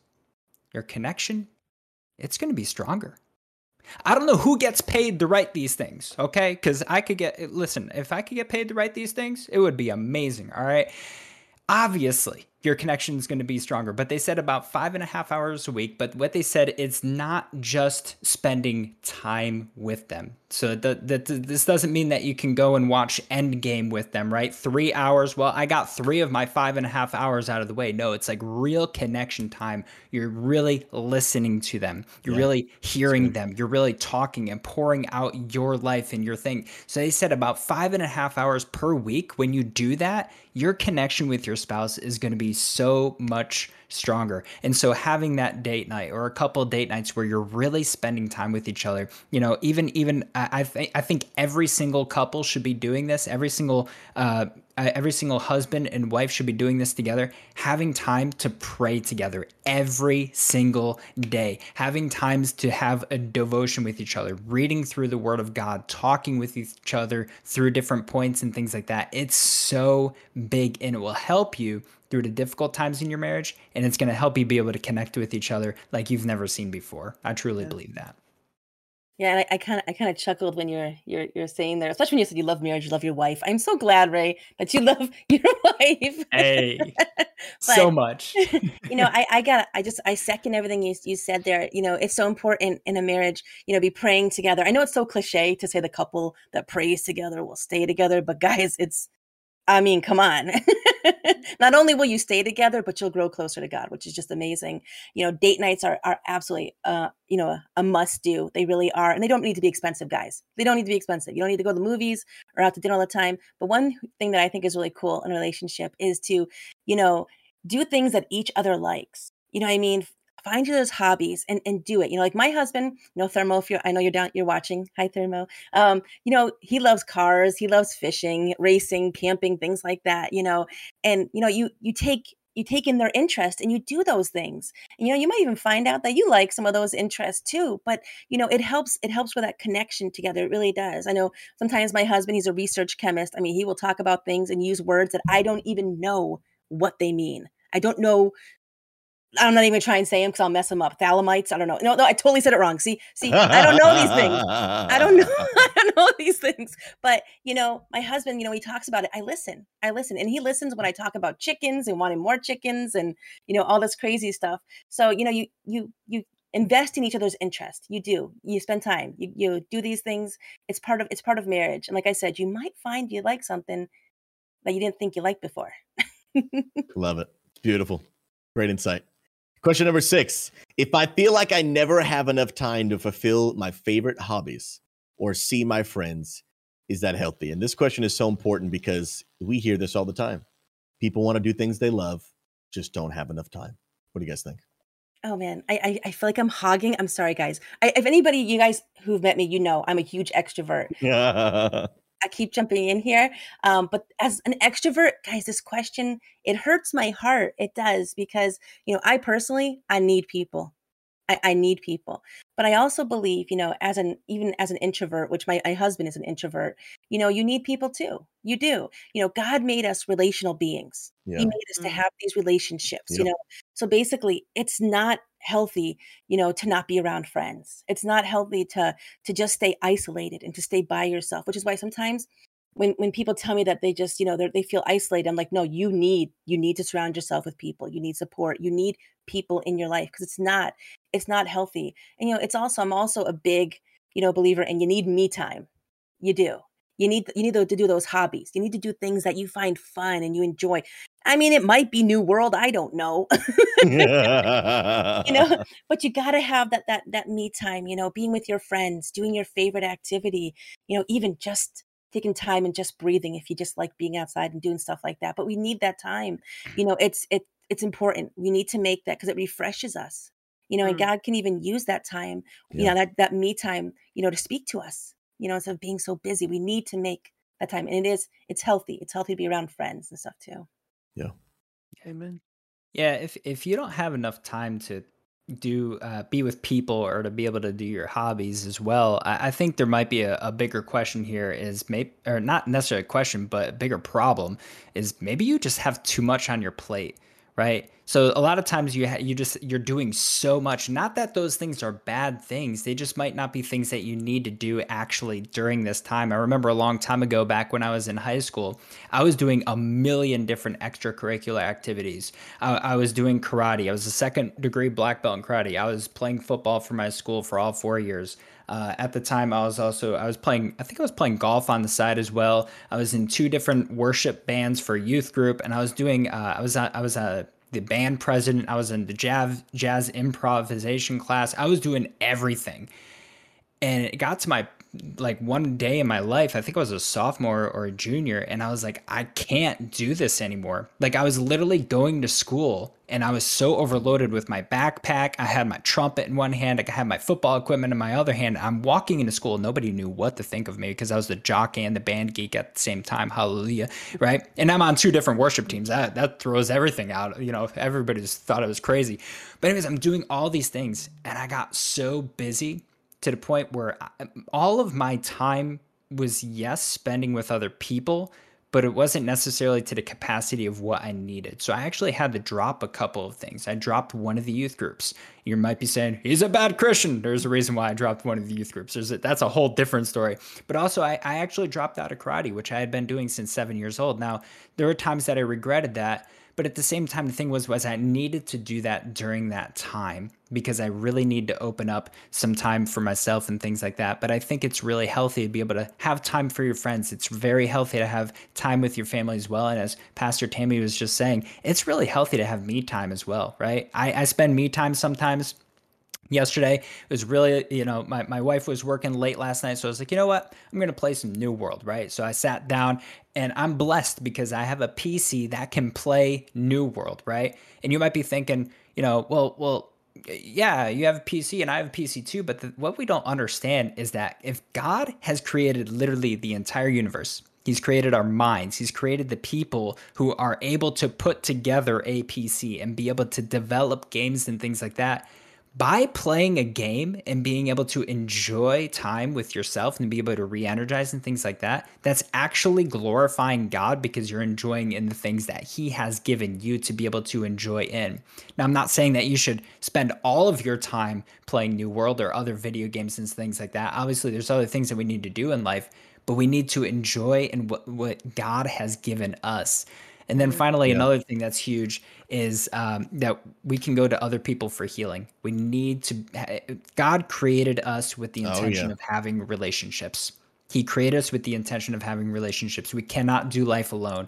your connection, it's going to be stronger. I don't know who gets paid to write these things, okay? Because I could get, listen, if I could get paid to write these things, it would be amazing, all right? Obviously, your connection is going to be stronger, but they said about five and a half hours a week. But what they said, it's not just spending time with them. So that, that this doesn't mean that you can go and watch Endgame with them, right? Three hours. Well, I got three of my five and a half hours out of the way. No, it's like real connection time. You're really listening to them. You're Yeah. really hearing them. You're really talking and pouring out your life and your thing. So they said about five and a half hours per week. When you do that, your connection with your spouse is going to be so much stronger. And so having that date night or a couple date nights where you're really spending time with each other, you know, even even I, I think I think every single couple should be doing this. Every single uh, Uh, every single husband and wife should be doing this together having time to pray together every single day having times to have a devotion with each other reading through the word of god talking with each other through different points and things like that. It's so big and it will help you through the difficult times in your marriage and it's going to help you be able to connect with each other like you've never seen before. I truly yeah. believe that yeah, and I kind of I kind of chuckled when you're you're you're saying there, especially when you said you love marriage, you love your wife. I'm so glad, Ray, that you love your wife. Hey, but, so much. you know, I I got I just I second everything you you said there. You know, it's so important in a marriage. You know, be praying together. I know it's so cliche to say the couple that prays together will stay together, but guys, it's I mean, come on. Not only will you stay together, but you'll grow closer to God, which is just amazing. You know, date nights are are absolutely uh, you know, a must do. They really are. And they don't need to be expensive, guys. They don't need to be expensive. You don't need to go to the movies or out to dinner all the time. But one thing that I think is really cool in a relationship is to, you know, do things that each other likes. You know I mean? Find you those hobbies and, and do it. You know, like my husband, you know, Thermo, if you're, I know you're down, you're watching. Hi, Thermo. Um, you know, he loves cars, he loves fishing, racing, camping, things like that, you know, and, you know, you, you take, you take in their interest and you do those things. And, you know, you might even find out that you like some of those interests too, but, you know, it helps, it helps with that connection together. It really does. I know sometimes my husband, he's a research chemist. I mean, he will talk about things and use words that I don't even know what they mean. I don't know I'm not even trying to say them because I'll mess them up. Thalamites. I don't know. No, no, I totally said it wrong. See, see, I don't know these things. I don't know. I don't know these things. But you know, my husband, you know, he talks about it. I listen. I listen, and he listens when I talk about chickens and wanting more chickens and you know all this crazy stuff. So you know, you you you invest in each other's interest. You do. You spend time. You you do these things. It's part of it's part of marriage. And like I said, you might find you like something that you didn't think you liked before. Love it. Beautiful. Great insight. Question number six. If I feel like I never have enough time to fulfill my favorite hobbies or see my friends, is that healthy? And this question is so important because we hear this all the time. People want to do things they love, just don't have enough time. What do you guys think? Oh man, I I, I feel like I'm hogging. I'm sorry, guys. I, if anybody, you guys who've met me, you know I'm a huge extrovert. Yeah. I keep jumping in here. Um, but as an extrovert, guys, this question, it hurts my heart. It does because, you know, I personally, I need people. I, I, need people. But I also believe, you know, as an even as an introvert, which my, my husband is an introvert, you know, you need people too. You do. You know, God made us relational beings. Yeah. He made us to mm-hmm. have these relationships, yep. you know. So basically, it's not healthy, you know, to not be around friends. It's not healthy to to just stay isolated and to stay by yourself, which is why sometimes when when people tell me that they just you know they feel isolated i'm like no you need you need to surround yourself with people. You need support. You need people in your life. Because it's not it's not healthy. And you know it's also i'm also a big you know believer and you need me time. You do you need you need to do those hobbies. You need to do things that you find fun and you enjoy. I mean it might be new world i don't know. You know but you got to have that that that me time you know being with your friends doing your favorite activity you know even just taking time and just breathing if you just like being outside and doing stuff like that but we need that time. You know it's it it's important. We need to make that because it refreshes us. You know mm. and god can even use that time yeah. you know that that me time you know to speak to us you know instead of being so busy we need to make that time and it is it's healthy it's healthy to be around friends and stuff too. Yeah. Amen. Yeah if if you don't have enough time to do uh, be with people or to be able to do your hobbies as well i, I think there might be a, a, bigger question here is maybe or not necessarily a question but a bigger problem is maybe you just have too much on your plate right? So a lot of times you ha- you just you're doing so much not that those things are bad things they just might not be things that you need to do actually during this time. I remember a long time ago back when i was in high school i was doing a million different extracurricular activities. I, I was doing karate. I was a second degree black belt in karate. I was playing football for my school for all four years uh, at the time, I was also I was playing. I think I was playing golf on the side as well. I was in two different worship bands for youth group, and I was doing. Uh, I was I was a the band president. I was in the jazz jazz improvisation class. I was doing everything, and it got to my like one day in my life, I think I was a sophomore or a junior, and I was like, I can't do this anymore. Like I was literally going to school and I was so overloaded with my backpack. I had my trumpet in one hand, I had my football equipment in my other hand. I'm walking into school, nobody knew what to think of me because I was the jock and the band geek at the same time. Hallelujah, right? And I'm on two different worship teams. That that throws everything out. You know, everybody just thought I was crazy. But anyways, I'm doing all these things, and I got so busy to the point where I, all of my time was yes spending with other people but it wasn't necessarily to the capacity of what I needed. So I actually had to drop a couple of things. I dropped one of the youth groups. You might be saying, he's a bad Christian. There's a reason why I dropped one of the youth groups. A, that's a whole different story. But also, I, I actually dropped out of karate, which I had been doing since seven years old. Now, there were times that I regretted that but at the same time, the thing was, was I needed to do that during that time because I really need to open up some time for myself and things like that. But I think it's really healthy to be able to have time for your friends. It's very healthy to have time with your family as well. And as Pastor Tammy was just saying, it's really healthy to have me time as well, right? I, I spend me time sometimes yesterday. It was really, you know, my, my wife was working late last night. So I was like, you know what? I'm going to play some New World, right? So I sat down and I'm blessed because I have a PC that can play New World, right? And you might be thinking, you know, well, well, yeah, you have a PC and I have a PC too. But the, what we don't understand is that if God has created literally the entire universe, He's created our minds. He's created the people who are able to put together a PC and be able to develop games and things like that by playing a game and being able to enjoy time with yourself and be able to re-energize and things like that that's actually glorifying god because you're enjoying in the things that he has given you to be able to enjoy in. Now i'm not saying that you should spend all of your time playing new world or other video games and things like that. Obviously there's other things that we need to do in life but we need to enjoy and what, what god has given us and then finally, yeah. another thing that's huge is um, that we can go to other people for healing. We need to, God created us with the intention oh, yeah. of having relationships. He created us with the intention of having relationships. We cannot do life alone.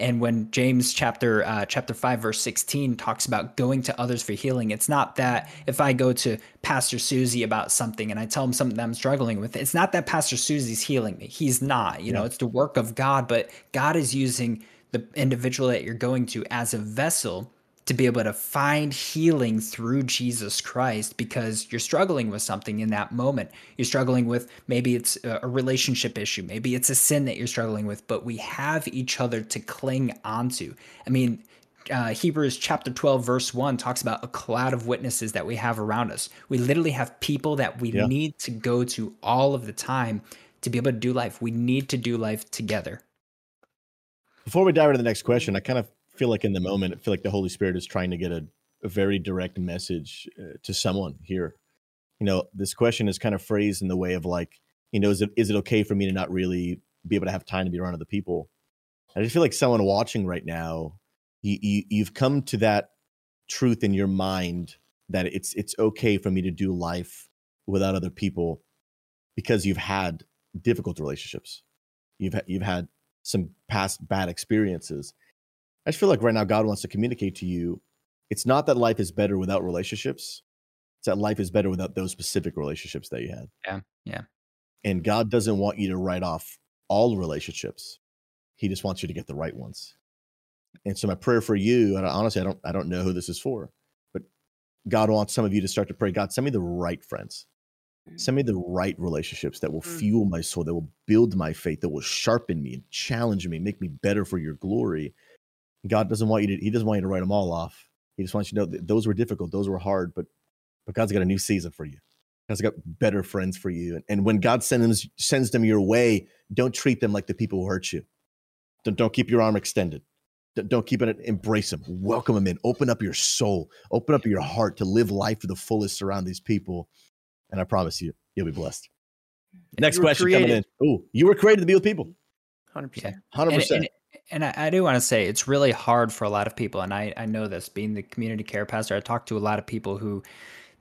And when James chapter uh, chapter five verse sixteen talks about going to others for healing, it's not that if I go to Pastor Susie about something and I tell him something that I'm struggling with, it's not that Pastor Susie's healing me. He's not. You yeah. know, it's the work of God. But God is using the individual that you're going to as a vessel to be able to find healing through Jesus Christ because you're struggling with something in that moment. You're struggling with maybe it's a relationship issue, maybe it's a sin that you're struggling with, but we have each other to cling onto. I mean, uh, Hebrews chapter 12, verse 1 talks about a cloud of witnesses that we have around us. We literally have people that we yeah. need to go to all of the time to be able to do life. We need to do life together. Before we dive into the next question, I kind of feel like in the moment, I feel like the Holy Spirit is trying to get a, a very direct message uh, to someone here. You know, this question is kind of phrased in the way of like, you know, is it, is it okay for me to not really be able to have time to be around other people? I just feel like someone watching right now, you, you you've come to that truth in your mind that it's it's okay for me to do life without other people because you've had difficult relationships. You've you've had some past bad experiences. I just feel like right now God wants to communicate to you it's not that life is better without relationships. It's that life is better without those specific relationships that you had. Yeah. Yeah. And God doesn't want you to write off all relationships. He just wants you to get the right ones. And so my prayer for you, and honestly, I don't I don't know who this is for, but God wants some of you to start to pray, God, send me the right friends. Send me the right relationships that will mm. fuel my soul, that will build my faith, that will sharpen me and challenge me, make me better for your glory. God doesn't want you to, He doesn't want you to write them all off. He just wants you to know that those were difficult, those were hard, but but God's got a new season for you. God's got better friends for you. And, and when God sends them, sends them your way, don't treat them like the people who hurt you. Don't, don't keep your arm extended. Don't, don't keep it, embrace them, welcome them in, open up your soul, open up your heart to live life to the fullest around these people and I promise you, you'll be blessed. Next question created. coming in. Oh, you were created to be with people. 100%. 100%. And, and, and I, I, do want to say it's really hard for a lot of people. And I, I know this being the community care pastor, I talk to a lot of people who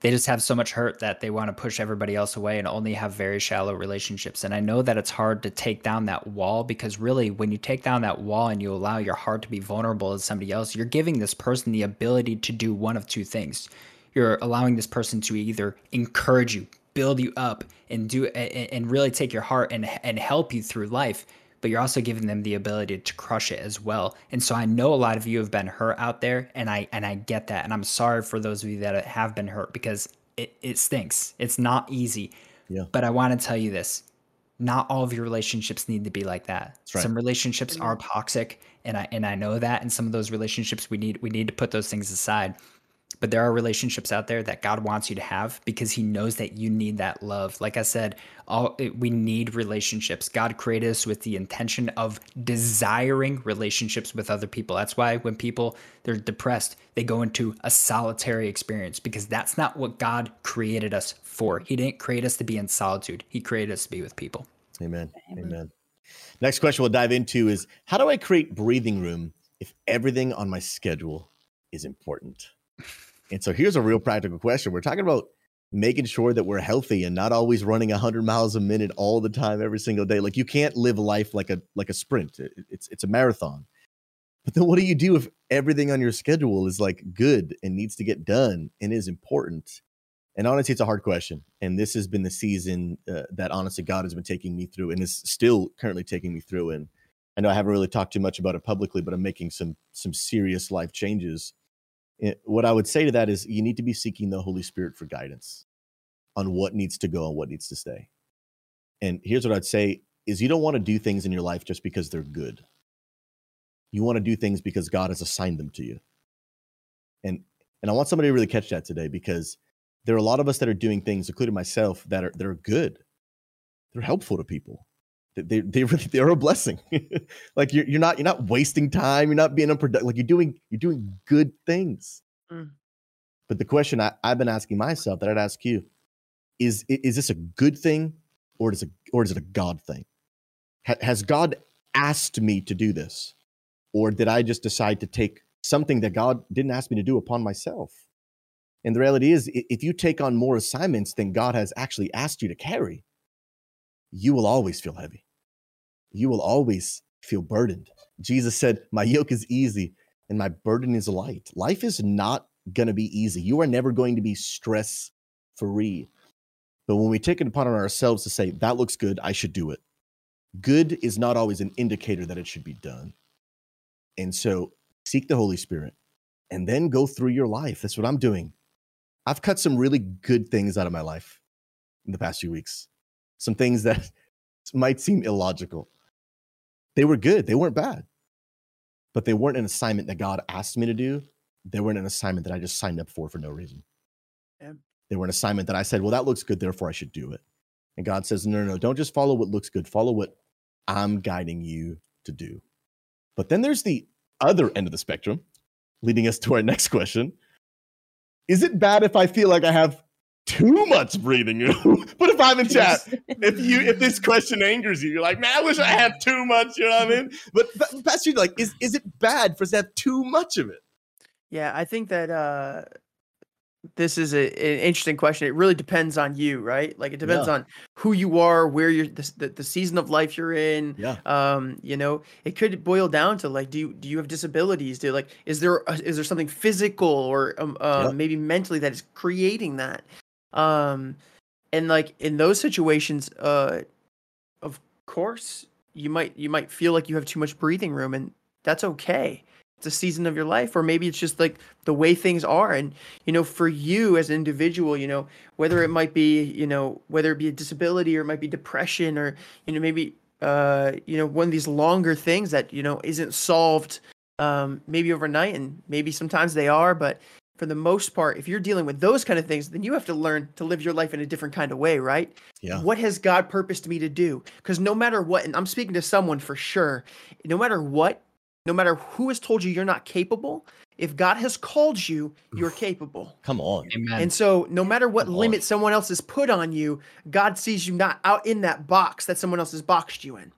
they just have so much hurt that they want to push everybody else away and only have very shallow relationships. And I know that it's hard to take down that wall because really, when you take down that wall and you allow your heart to be vulnerable to somebody else, you're giving this person the ability to do one of two things you're allowing this person to either encourage you, build you up and do and really take your heart and and help you through life but you're also giving them the ability to crush it as well. And so I know a lot of you have been hurt out there and I and I get that. And I'm sorry for those of you that have been hurt because it, it stinks. It's not easy. Yeah. But I want to tell you this. Not all of your relationships need to be like that. Right. Some relationships are toxic and I and I know that and some of those relationships we need we need to put those things aside. But there are relationships out there that God wants you to have because He knows that you need that love. Like I said, all we need relationships. God created us with the intention of desiring relationships with other people. That's why when people they're depressed, they go into a solitary experience because that's not what God created us for. He didn't create us to be in solitude. He created us to be with people. Amen. Amen. Amen. Next question we'll dive into is how do I create breathing room if everything on my schedule is important? And so here's a real practical question. We're talking about making sure that we're healthy and not always running 100 miles a minute all the time every single day. Like you can't live life like a like a sprint. It's it's a marathon. But then what do you do if everything on your schedule is like good and needs to get done and is important? And honestly, it's a hard question. And this has been the season uh, that honestly God has been taking me through and is still currently taking me through. And I know I haven't really talked too much about it publicly, but I'm making some some serious life changes eh, what I would say to that is you need to be seeking the Holy Spirit for guidance on what needs to go and what needs to stay. And here's what I'd say is you don't want to do things in your life just because they're good. You want to do things because God has assigned them to you. And and I want somebody to really catch that today because there are a lot of us that are doing things, including myself, that are that are good. They're helpful to people they they really they're a blessing. like you're you're not you're not wasting time. You're not being unproductive. Like you're doing you're doing good things. Mm. But the question I, I've been asking myself that I'd ask you is is this a good thing or is it or is it a God thing? Ha, has God asked me to do this, or did I just decide to take something that God didn't ask me to do upon myself? And the reality is, if you take on more assignments than God has actually asked you to carry, you will always feel heavy you will always feel burdened. Jesus said, My yoke is easy and my burden is light. Life is not going to be easy. You are never going to be stress free. But when we take it upon ourselves to say, That looks good, I should do it, good is not always an indicator that it should be done. And so seek the Holy Spirit and then go through your life. That's what I'm doing. I've cut some really good things out of my life in the past few weeks, some things that might seem illogical they were good. They weren't bad, but they weren't an assignment that God asked me to do. They weren't an assignment that I just signed up for for no reason. Yeah. They were an assignment that I said, well, that looks good. Therefore, I should do it. And God says, no, no, no, don't just follow what looks good. Follow what I'm guiding you to do. But then there's the other end of the spectrum, leading us to our next question. Is it bad if I feel like I have too much breathing. Put a five in chat if you if this question angers you. You're like, man, I wish I had too much. You know what I mean? But, Pastor, like, is is it bad for us to have too much of it? Yeah, I think that uh this is a, an interesting question. It really depends on you, right? Like it depends yeah. on who you are, where you're, the, the, the, season of life you're in. Yeah. Um, you know, it could boil down to like, do you do you have disabilities? Do like, is there a, is there something physical or um, uh, yeah. maybe mentally that is creating that? Um, and like in those situations, uh, of course, you might you might feel like you have too much breathing room, and that's okay. It's a season of your life, or maybe it's just like the way things are. And you know, for you as an individual, you know, whether it might be, you know, whether it be a disability or it might be depression, or you know, maybe uh, you know, one of these longer things that you know isn't solved um, maybe overnight, and maybe sometimes they are, but for the most part, if you're dealing with those kind of things, then you have to learn to live your life in a different kind of way, right? Yeah. What has God purposed me to do? Because no matter what, and I'm speaking to someone for sure, no matter what, no matter who has told you you're not capable, if God has called you, you're capable. Come on. Amen. And so, no matter what Come limit on. someone else has put on you, God sees you not out in that box that someone else has boxed you in.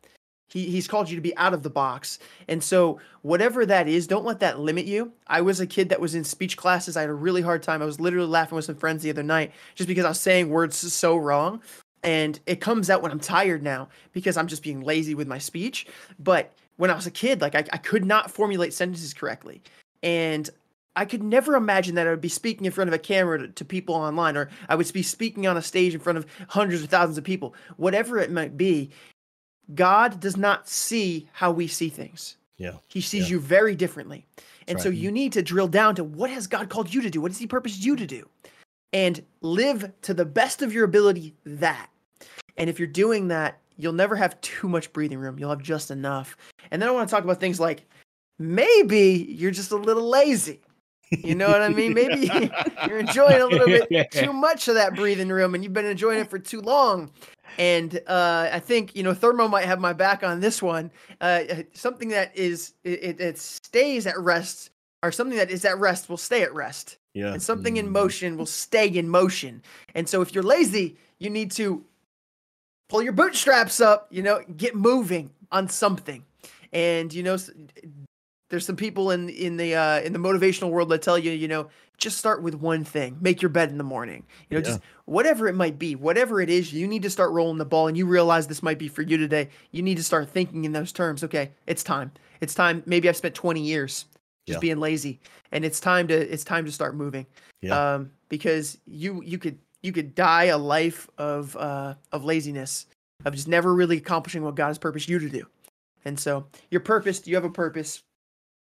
He, he's called you to be out of the box. And so, whatever that is, don't let that limit you. I was a kid that was in speech classes. I had a really hard time. I was literally laughing with some friends the other night just because I was saying words so wrong. And it comes out when I'm tired now because I'm just being lazy with my speech. But when I was a kid, like I, I could not formulate sentences correctly. And I could never imagine that I would be speaking in front of a camera to, to people online, or I would be speaking on a stage in front of hundreds of thousands of people, whatever it might be. God does not see how we see things. Yeah. He sees Yeah. you very differently. And That's so you need to drill down to what has God called you to do? What has He purposed you to do? And live to the best of your ability that. And if you're doing that, you'll never have too much breathing room. You'll have just enough. And then I want to talk about things like maybe you're just a little lazy. You know what I mean? Maybe you're enjoying a little bit too much of that breathing room and you've been enjoying it for too long. And uh, I think, you know, Thermo might have my back on this one. Uh, something that is, it, it- stays at rest or something that is at rest will stay at rest. Yeah. And something in Mm. motion will stay in motion. And so if you're lazy, you need to pull your bootstraps up, you know, get moving on something. And you know, there's some people in in the uh, in the motivational world that tell you, you know, just start with one thing. Make your bed in the morning. You know, just whatever it might be, whatever it is, you need to start rolling the ball. And you realize this might be for you today. You need to start thinking in those terms. Okay, it's time. It's time. Maybe I've spent 20 years just Yeah. being lazy, and it's time to it's time to start moving. Yeah. Um, because you you could you could die a life of uh of laziness of just never really accomplishing what God has purposed you to do. And so your purpose, you have a purpose.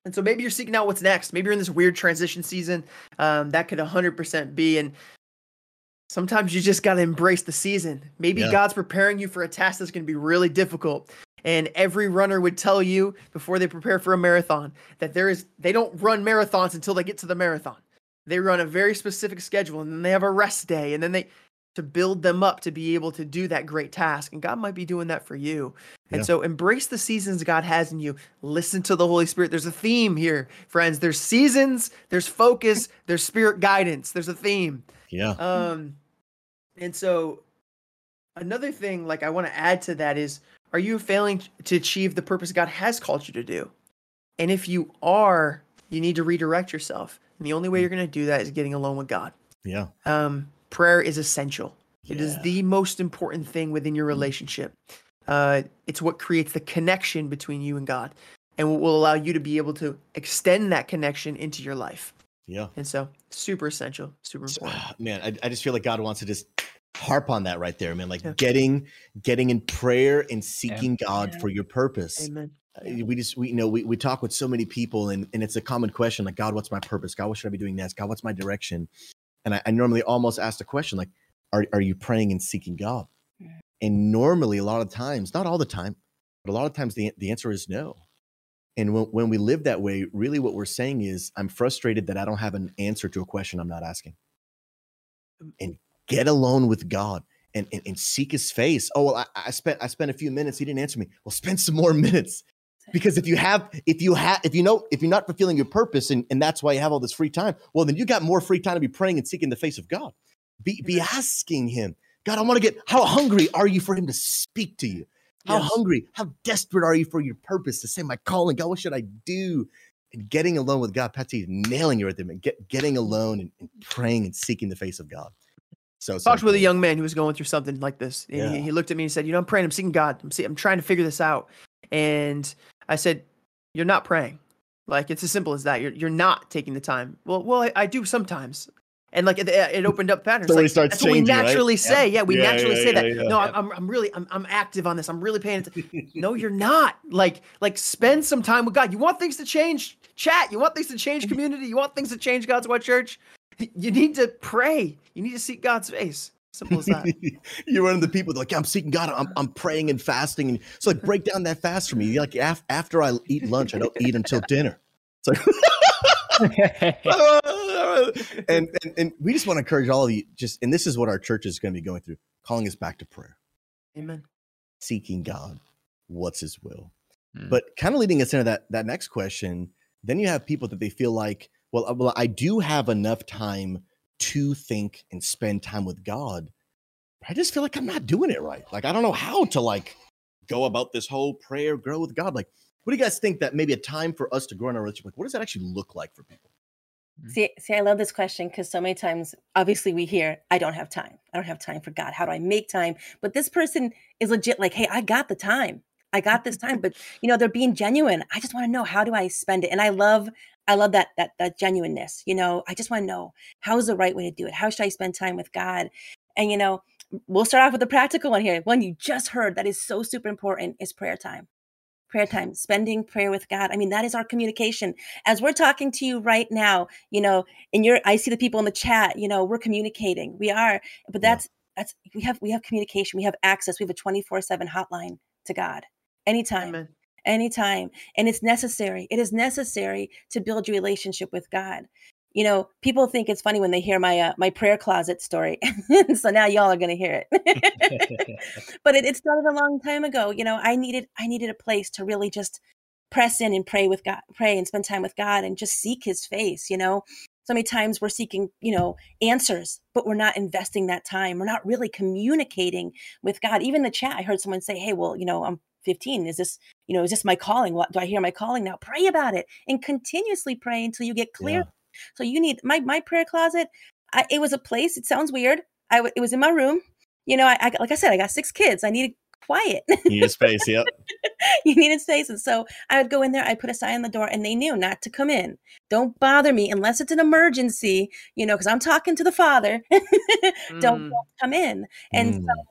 And so maybe you're seeking out what's next. Maybe you're in this weird transition season. Um, that could 100% be. And sometimes you just got to embrace the season. Maybe Yeah. God's preparing you for a task that's going to be really difficult. And every runner would tell you before they prepare for a marathon that there is they don't run marathons until they get to the marathon. They run a very specific schedule and then they have a rest day and then they to build them up to be able to do that great task. And God might be doing that for you. And Yeah. so embrace the seasons God has in you. Listen to the Holy Spirit. There's a theme here, friends. There's seasons, there's focus, there's spirit guidance. There's a theme. Yeah. Um, and so another thing, like I want to add to that is, are you failing to achieve the purpose God has called you to do? And if you are, you need to redirect yourself. And the only way you're going to do that is getting alone with God. Yeah. Um, prayer is essential. It is the most important thing within your relationship. Uh, it's what creates the connection between you and God, and what will allow you to be able to extend that connection into your life. Yeah. And so, super essential, super So, important. ah, man, I, I just feel like God wants to just harp on that right there, man. Like Yeah. getting getting in prayer and seeking God for your purpose. Amen. Uh, We just we you know we, we talk with so many people and, and it's a common question like God, what's my purpose? God, what should I be doing next? God, what's my direction? And I, I normally almost ask the question like, are are you praying and seeking God? Mm. And normally a lot of times, not all the time, but a lot of times the the answer is no. And when, when we live that way, really what we're saying is, I'm frustrated that I don't have an answer to a question I'm not asking. Mm. And get alone with God and, and, and seek his face. Oh, well, I, I spent I spent a few minutes, he didn't answer me. Well, spend some more minutes. Because if you have, if you have, if you know, if you're not fulfilling your purpose and, and that's why you have all this free time, well, then you got more free time to be praying and seeking the face of God. Be be asking him, God, I want to get how hungry are you for him to speak to you? How Yes. hungry, how desperate are you for your purpose to say, my calling? God, what should I do? And getting alone with God, Patsy, is nailing right there, man. Get, getting alone and, and praying and seeking the face of God. So, so talked with a young man who was going through something like this. And Yeah. he, he looked at me and said, "You know, I'm praying. I'm seeking God. I'm see, I'm trying to figure this out." And I said, "You're not praying. Like it's as simple as that. You're you're not taking the time. Well, well, I, I do sometimes." And like it, it opened up patterns. Story like, starts that's what we changing, right? naturally say. Yeah, we Yeah, naturally yeah, say yeah, that. yeah. No, I'm, I'm I'm really I'm I'm active on this. I'm really paying attention. no, you're not. Like like spend some time with God. You want things to change? Chat. You want things to change community? You want things to change God's White Church? You need to pray. You need to seek God's face. Simple as that. You're one of the people that like I'm seeking God. I'm, I'm praying and fasting, and so like break down that fast for me. You're like af- after I eat lunch, I don't eat until dinner. It's like, and, and and we just want to encourage all of you. Just and this is what our church is going to be going through, calling us back to prayer, Amen. seeking God, what's His will. Hmm. But kind of leading us into that that next question, then you have people that they feel like, well, uh, well, I do have enough time to think and spend time with God. I just feel like I'm not doing it right. Like I don't know how to like go about this whole prayer, grow with God. Like, what do you guys think that maybe a time for us to grow in our relationship? Like, what does that actually look like for people? Mm-hmm. See, see, I love this question because so many times, obviously, we hear, "I don't have time. I don't have time for God. How do I make time?" But this person is legit. Like, "Hey, I got the time. I got this time, but you know, they're being genuine. I just want to know how do I spend it? And I love I love that that that genuineness. You know, I just want to know how is the right way to do it? How should I spend time with God? And you know, we'll start off with the practical one here. One you just heard that is so super important is prayer time. Prayer time, spending prayer with God. I mean, that is our communication. As we're talking to you right now, you know, and you're I see the people in the chat, you know, we're communicating. We are, but that's yeah. that's we have we have communication, we have access, we have a 24-7 hotline to God anytime. Amen. Anytime. And it's necessary. It is necessary to build your relationship with God you know, people think it's funny when they hear my uh, my prayer closet story. so now y'all are going to hear it. but it, it started a long time ago. You know, I needed I needed a place to really just press in and pray with God, pray and spend time with God and just seek his face, you know. So many times we're seeking, you know, answers, but we're not investing that time. We're not really communicating with God. Even the chat, I heard someone say, "Hey, well, you know, I'm 15 is this you know is this my calling what do i hear my calling now pray about it and continuously pray until you get clear yeah. So you need my my prayer closet. I, it was a place. It sounds weird. I it was in my room. You know, I, I like I said, I got six kids. I needed quiet. You need space. Yep. you needed space, and so I would go in there. I put a sign on the door, and they knew not to come in. Don't bother me unless it's an emergency. You know, because I'm talking to the father. don't, mm. don't, come in. And mm. so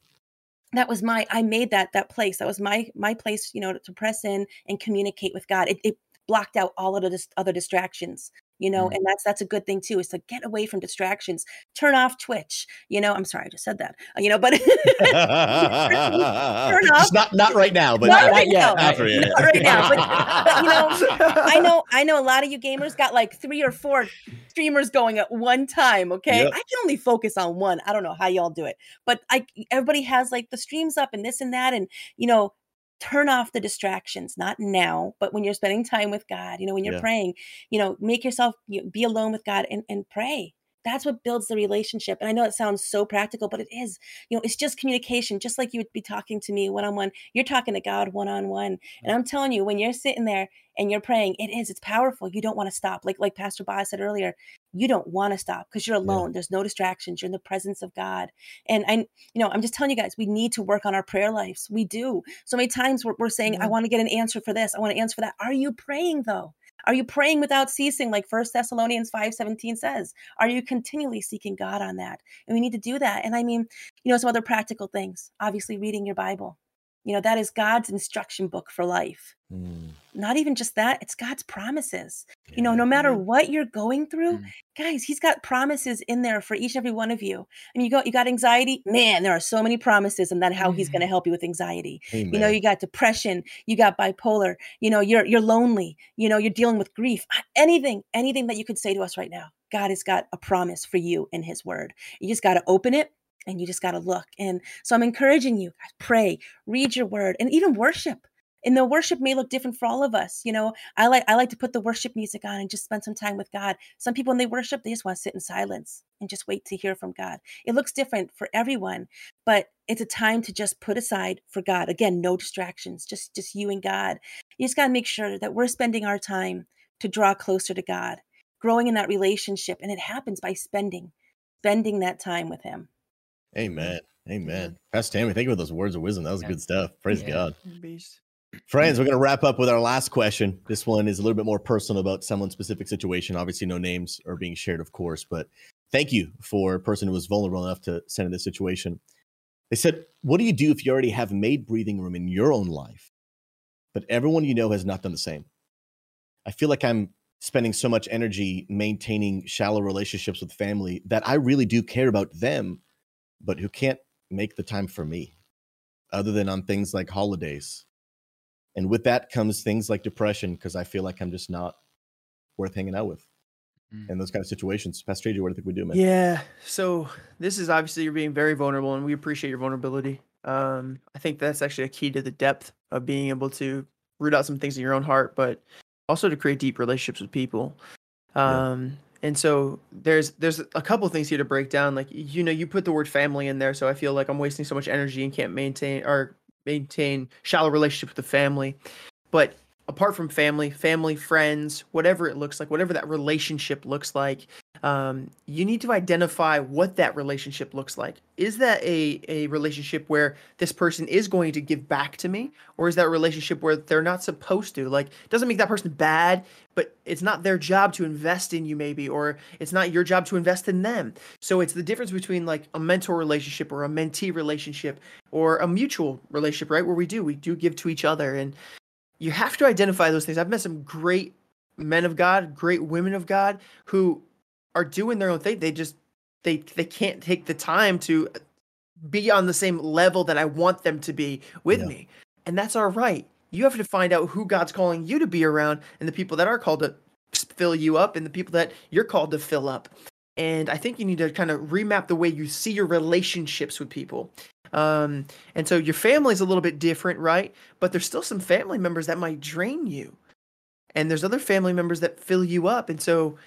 that was my i made that that place. That was my my place you know to press in and communicate with god. It, it blocked out all of the other distractions you know mm. and that's that's a good thing too is to get away from distractions turn off twitch you know i'm sorry i just said that uh, you know but turn off not not right now but not right now not right now but, but, you know i know i know a lot of you gamers got like three or four streamers going at one time okay? Yep. i can only focus on one i don't know how y'all do it but i everybody has like the streams up and this and that and you know turn off the distractions not now but when you're spending time with god you know when you're yeah. praying you know make yourself you know, be alone with god and, and pray that's what builds the relationship and i know it sounds so practical but it is. You know it's just communication just like you would be talking to me one-on-one. You're talking to god one-on-one and i'm telling you when you're sitting there and you're praying it is it's powerful. You don't want to stop. Like like pastor Boz said earlier you don't want to stop because you're alone. Yeah. there's no distractions. You're in the presence of god. And i you know i'm just telling you guys we need to work on our prayer lives. We do. So many times we're, we're saying i want to get an answer for this. I want to answer for that. Are you praying though are you praying without ceasing, like First Thessalonians 5 17 says? Are you continually seeking God on that? And we need to do that. And I mean, you know, some other practical things. Obviously, reading your Bible. You know, that is God's instruction book for life. Mm. Not even just that, it's God's promises. Yeah. You know, no matter what you're going through, mm. guys, He's got promises in there for each and every one of you. I mean, you got you got anxiety, man, there are so many promises and then how mm. He's going to help you with anxiety. Amen. You know, you got depression, you got bipolar, you know, you're you're lonely, you know, you're dealing with grief. Anything, anything that you could say to us right now. God has got a promise for you in his word. You just got to open it and you just got to look. And so I'm encouraging you, pray, read your word, and even worship. And the worship may look different for all of us. You know, I like I like to put the worship music on and just spend some time with God. Some people when they worship, they just want to sit in silence and just wait to hear from God. It looks different for everyone, but it's a time to just put aside for God. Again, no distractions, just just you and God. You just got to make sure that we're spending our time to draw closer to God, growing in that relationship, and it happens by spending spending that time with him. Amen. Amen. Pastor Tammy, thank you for those words of wisdom. That was good stuff. Praise yeah. God. Beast. Friends, we're going to wrap up with our last question. This one is a little bit more personal about someone's specific situation. Obviously, no names are being shared, of course, but thank you for a person who was vulnerable enough to send in this situation. They said, What do you do if you already have made breathing room in your own life, but everyone you know has not done the same? I feel like I'm spending so much energy maintaining shallow relationships with family that I really do care about them but who can't make the time for me other than on things like holidays. And with that comes things like depression because I feel like I'm just not worth hanging out with. Mm. And those kind of situations. Pastor AJ, what do you think we do, man? Yeah. So this is obviously you're being very vulnerable and we appreciate your vulnerability. Um, I think that's actually a key to the depth of being able to root out some things in your own heart, but also to create deep relationships with people. Um, and so there's there's a couple things here to break down like you know you put the word family in there so i feel like i'm wasting so much energy and can't maintain or maintain shallow relationship with the family. But apart from family family friends whatever it looks like whatever that relationship looks like um, you need to identify what that relationship looks like. Is that a, a relationship where this person is going to give back to me? Or is that a relationship where they're not supposed to? Like, doesn't make that person bad, but it's not their job to invest in you, maybe, or it's not your job to invest in them. So it's the difference between like a mentor relationship or a mentee relationship or a mutual relationship, right? Where we do, we do give to each other. And you have to identify those things. I've met some great men of God, great women of God who are doing their own thing. They just they they can't take the time to be on the same level that I want them to be with yeah. me. And that's all right. You have to find out who God's calling you to be around and the people that are called to fill you up and the people that you're called to fill up. And I think you need to kind of remap the way you see your relationships with people. Um, and so your family's a little bit different, right? But there's still some family members that might drain you. And there's other family members that fill you up. And so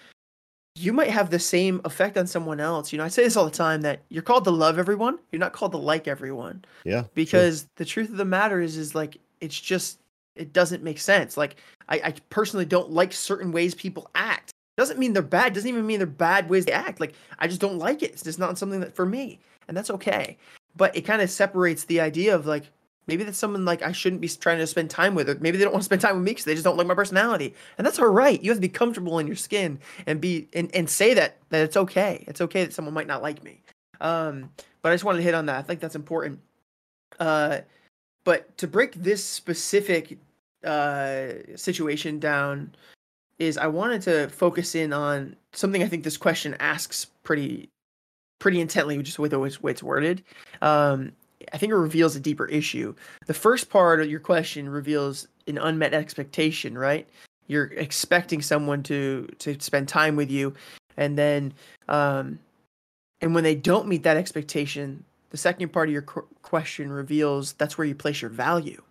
you might have the same effect on someone else. You know, I say this all the time that you're called to love everyone. You're not called to like everyone. Yeah. Because sure. the truth of the matter is, is like, it's just, it doesn't make sense. Like, I, I personally don't like certain ways people act. Doesn't mean they're bad. Doesn't even mean they're bad ways to act. Like, I just don't like it. It's just not something that for me. And that's okay. But it kind of separates the idea of like, Maybe that's someone like I shouldn't be trying to spend time with, or maybe they don't want to spend time with me because they just don't like my personality, and that's all right. You have to be comfortable in your skin and be and, and say that that it's okay. It's okay that someone might not like me. Um, but I just wanted to hit on that. I think that's important. Uh, but to break this specific uh situation down is I wanted to focus in on something I think this question asks pretty pretty intently, just with the way it's worded. Um, I think it reveals a deeper issue. The first part of your question reveals an unmet expectation, right? You're expecting someone to to spend time with you, and then, um, and when they don't meet that expectation, the second part of your qu- question reveals that's where you place your value,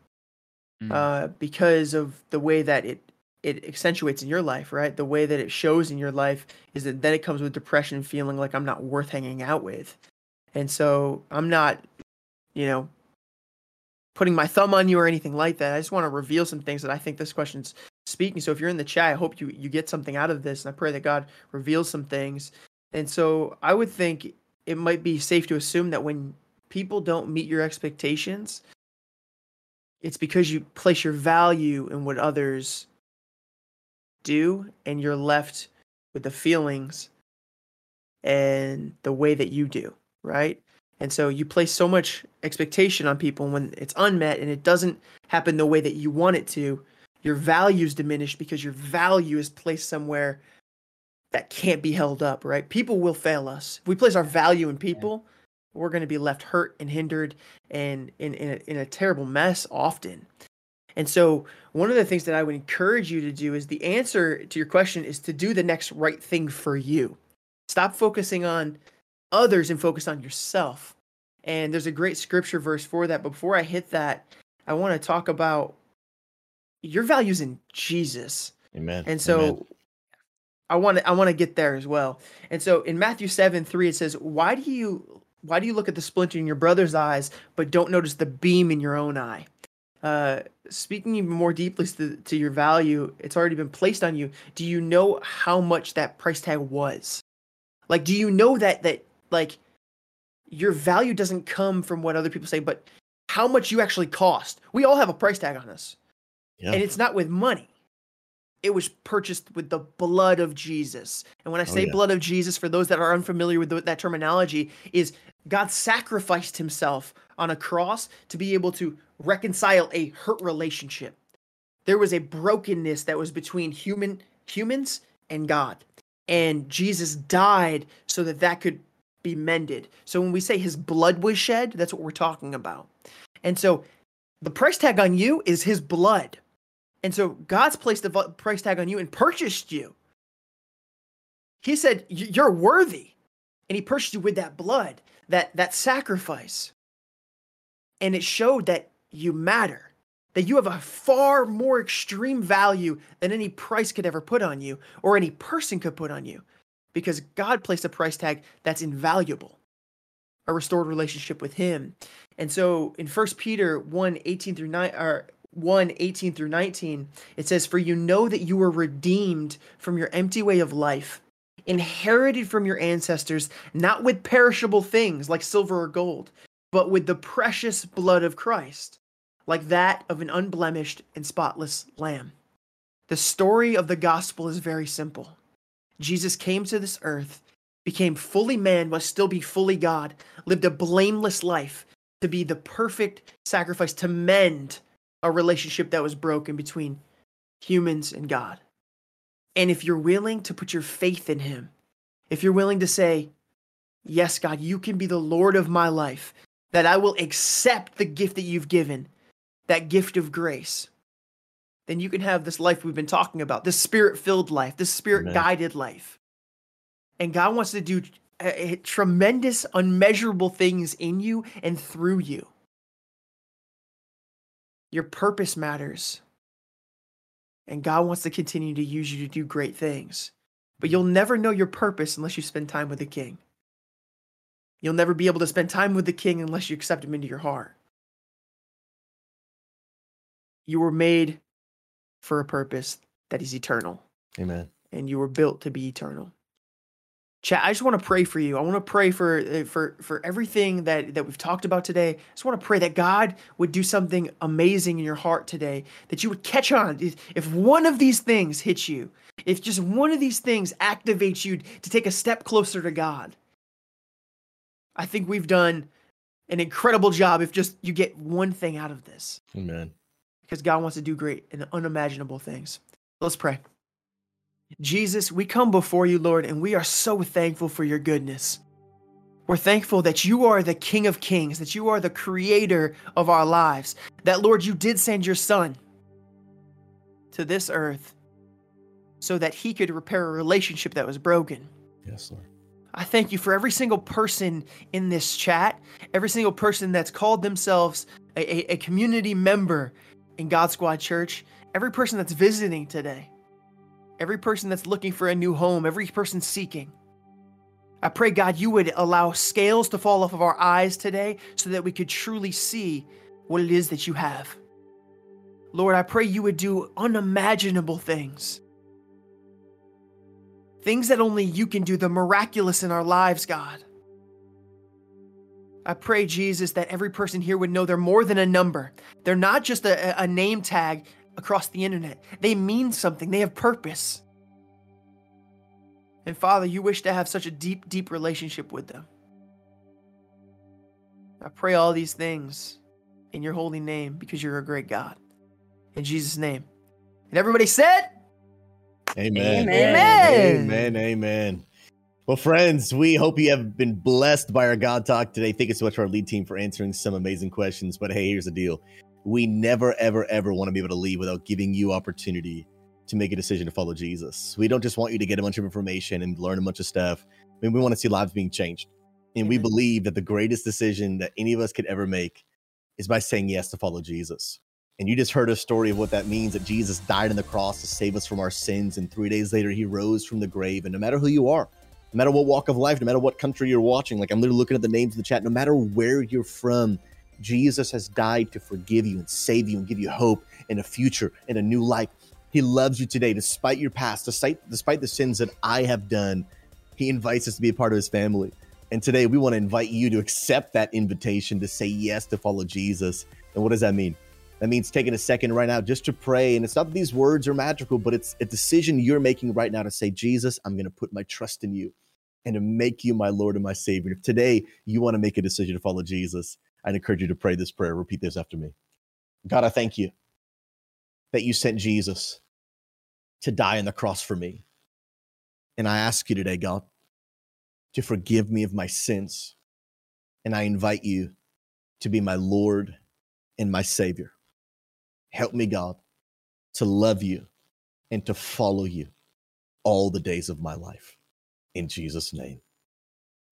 mm. uh, because of the way that it it accentuates in your life, right? The way that it shows in your life is that then it comes with depression, feeling like I'm not worth hanging out with. And so I'm not you know, putting my thumb on you or anything like that. I just want to reveal some things that I think this question's speaking. So if you're in the chat, I hope you you get something out of this, and I pray that God reveals some things. And so I would think it might be safe to assume that when people don't meet your expectations, it's because you place your value in what others do, and you're left with the feelings and the way that you do, right? And so you place so much expectation on people when it's unmet and it doesn't happen the way that you want it to, your value is diminished because your value is placed somewhere that can't be held up, right? People will fail us. If we place our value in people, we're going to be left hurt and hindered and in, in, a, in a terrible mess often. And so, one of the things that I would encourage you to do is the answer to your question is to do the next right thing for you. Stop focusing on others and focus on yourself. And there's a great scripture verse for that. But before I hit that, I want to talk about your values in Jesus. Amen. And so Amen. I want to I want to get there as well. And so in Matthew 7, 3, it says, Why do you why do you look at the splinter in your brother's eyes, but don't notice the beam in your own eye? Uh, speaking even more deeply to, to your value, it's already been placed on you. Do you know how much that price tag was? Like, do you know that that like your value doesn't come from what other people say, but how much you actually cost. We all have a price tag on us. Yeah. And it's not with money. It was purchased with the blood of Jesus. And when I oh, say oh, yeah. blood of Jesus, for those that are unfamiliar with that terminology, is God sacrificed himself on a cross to be able to reconcile a hurt relationship. There was a brokenness that was between human humans and God. And Jesus died so that that could be mended. So when we say his blood was shed, that's what we're talking about. And so the price tag on you is his blood. And so God's placed the price tag on you and purchased you. He said, You're worthy. And he purchased you with that blood, that, that sacrifice. And it showed that you matter, that you have a far more extreme value than any price could ever put on you or any person could put on you because God placed a price tag that's invaluable, a restored relationship with Him. And so in 1 Peter 1 18 through 9, or 1 18 through 19, it says, For you know that you were redeemed from your empty way of life, inherited from your ancestors, not with perishable things like silver or gold, but with the precious blood of Christ, like that of an unblemished and spotless lamb. The story of the gospel is very simple. Jesus came to this earth, became fully man, must still be fully God, lived a blameless life to be the perfect sacrifice to mend a relationship that was broken between humans and God. And if you're willing to put your faith in Him, if you're willing to say, Yes, God, you can be the Lord of my life, that I will accept the gift that you've given, that gift of grace, then you can have this life we've been talking about, this spirit filled life, this spirit guided life. And God wants to do a, a tremendous, unmeasurable things in you and through you. Your purpose matters. And God wants to continue to use you to do great things. But you'll never know your purpose unless you spend time with the King. You'll never be able to spend time with the King unless you accept Him into your heart. You were made for a purpose that is eternal. Amen. And you were built to be eternal. Chat, I just want to pray for you. I want to pray for uh, for for everything that that we've talked about today. I just want to pray that God would do something amazing in your heart today. That you would catch on. If one of these things hits you, if just one of these things activates you to take a step closer to God, I think we've done an incredible job if just you get one thing out of this. Amen. Because God wants to do great and unimaginable things. Let's pray. Jesus, we come before you, Lord, and we are so thankful for your goodness. We're thankful that you are the King of Kings, that you are the creator of our lives, that, Lord, you did send your Son to this earth so that he could repair a relationship that was broken. Yes, Lord. I thank you for every single person in this chat, every single person that's called themselves a, a, a community member in God Squad Church, every person that's visiting today every person that's looking for a new home, every person seeking. I pray, God, you would allow scales to fall off of our eyes today so that we could truly see what it is that you have. Lord, I pray you would do unimaginable things. Things that only you can do, the miraculous in our lives, God. I pray, Jesus, that every person here would know they're more than a number. They're not just a, a name tag across the internet. They mean something, they have purpose. And Father, you wish to have such a deep, deep relationship with them. I pray all these things in your holy name because you're a great God. In Jesus' name. And everybody said, Amen. Amen. Amen. Amen. Well, friends, we hope you have been blessed by our God talk today. Thank you so much for our lead team for answering some amazing questions. But hey, here's the deal we never, ever, ever want to be able to leave without giving you opportunity to make a decision to follow Jesus. We don't just want you to get a bunch of information and learn a bunch of stuff. I mean, we want to see lives being changed. And we believe that the greatest decision that any of us could ever make is by saying yes to follow Jesus. And you just heard a story of what that means that Jesus died on the cross to save us from our sins. And three days later, he rose from the grave. And no matter who you are, no matter what walk of life, no matter what country you're watching, like I'm literally looking at the names in the chat, no matter where you're from, Jesus has died to forgive you and save you and give you hope and a future and a new life. He loves you today, despite your past, despite, despite the sins that I have done. He invites us to be a part of his family. And today we want to invite you to accept that invitation to say yes to follow Jesus. And what does that mean? That means taking a second right now just to pray. And it's not that these words are magical, but it's a decision you're making right now to say, Jesus, I'm going to put my trust in you and to make you my Lord and my Savior. If today you want to make a decision to follow Jesus, I'd encourage you to pray this prayer. Repeat this after me. God, I thank you that you sent Jesus to die on the cross for me. And I ask you today, God, to forgive me of my sins. And I invite you to be my Lord and my Savior. Help me, God, to love you and to follow you all the days of my life. In Jesus' name.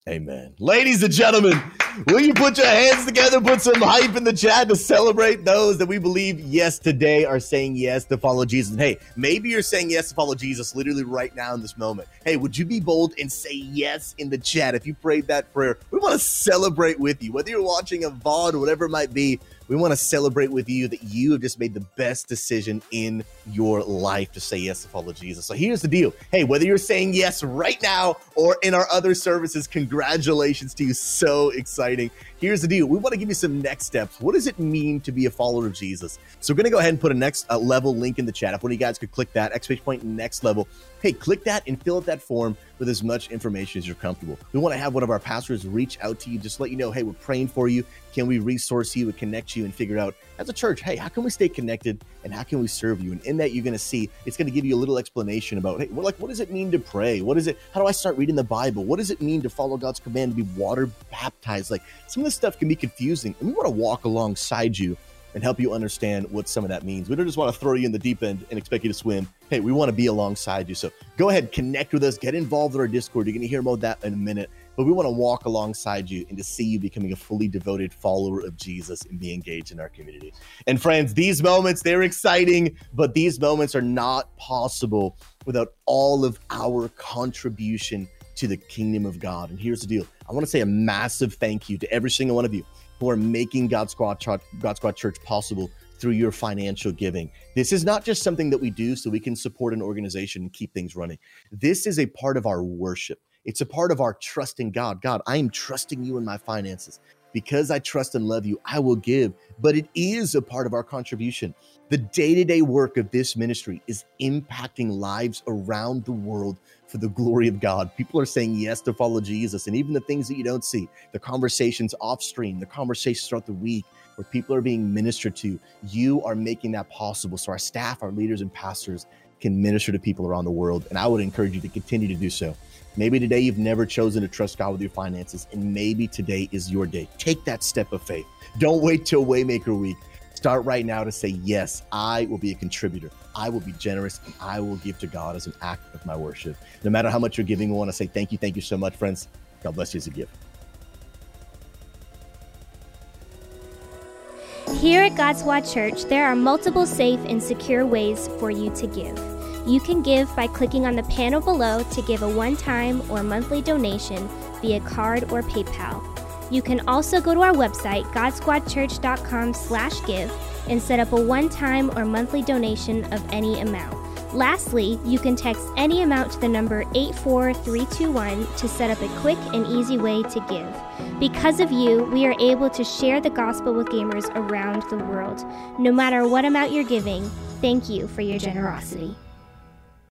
Amen. Ladies and gentlemen, will you put your hands together, put some hype in the chat to celebrate those that we believe, yes, today are saying yes to follow Jesus? And hey, maybe you're saying yes to follow Jesus literally right now in this moment. Hey, would you be bold and say yes in the chat if you prayed that prayer? We want to celebrate with you, whether you're watching a VOD or whatever it might be. We want to celebrate with you that you have just made the best decision in your life to say yes to follow Jesus. So here's the deal. Hey, whether you're saying yes right now or in our other services, congratulations to you. So exciting. Here's the deal. We want to give you some next steps. What does it mean to be a follower of Jesus? So we're going to go ahead and put a next uh, level link in the chat. If one of you guys could click that, exclamation point next level. Hey, click that and fill out that form with as much information as you're comfortable. We want to have one of our pastors reach out to you, just let you know, hey, we're praying for you. Can we resource you and connect you and figure out as a church, hey, how can we stay connected and how can we serve you? And in that, you're going to see it's going to give you a little explanation about, hey, well, like, what does it mean to pray? What is it? How do I start reading the Bible? What does it mean to follow God's command to be water baptized? Like, some of this stuff can be confusing, and we want to walk alongside you and help you understand what some of that means. We don't just want to throw you in the deep end and expect you to swim. Hey, we want to be alongside you. So go ahead, connect with us, get involved in our Discord. You're going to hear about that in a minute. But we want to walk alongside you and to see you becoming a fully devoted follower of Jesus and be engaged in our community. And friends, these moments, they're exciting, but these moments are not possible without all of our contribution to the kingdom of God. And here's the deal I want to say a massive thank you to every single one of you who are making God Squad, Church, God Squad Church possible through your financial giving. This is not just something that we do so we can support an organization and keep things running. This is a part of our worship. It's a part of our trust in God. God, I am trusting you in my finances. Because I trust and love you, I will give. But it is a part of our contribution. The day to day work of this ministry is impacting lives around the world for the glory of God. People are saying yes to follow Jesus. And even the things that you don't see, the conversations off stream, the conversations throughout the week, where people are being ministered to, you are making that possible. So our staff, our leaders, and pastors can minister to people around the world. And I would encourage you to continue to do so. Maybe today you've never chosen to trust God with your finances, and maybe today is your day. Take that step of faith. Don't wait till Waymaker Week. Start right now to say, Yes, I will be a contributor. I will be generous and I will give to God as an act of my worship. No matter how much you're giving, we want to say thank you. Thank you so much, friends. God bless you as you give. Here at God's Squad Church, there are multiple safe and secure ways for you to give. You can give by clicking on the panel below to give a one-time or monthly donation via card or PayPal. You can also go to our website, godsquadchurch.com/give, and set up a one-time or monthly donation of any amount. Lastly, you can text any amount to the number 84321 to set up a quick and easy way to give. Because of you, we are able to share the gospel with gamers around the world. No matter what amount you're giving, thank you for your generosity.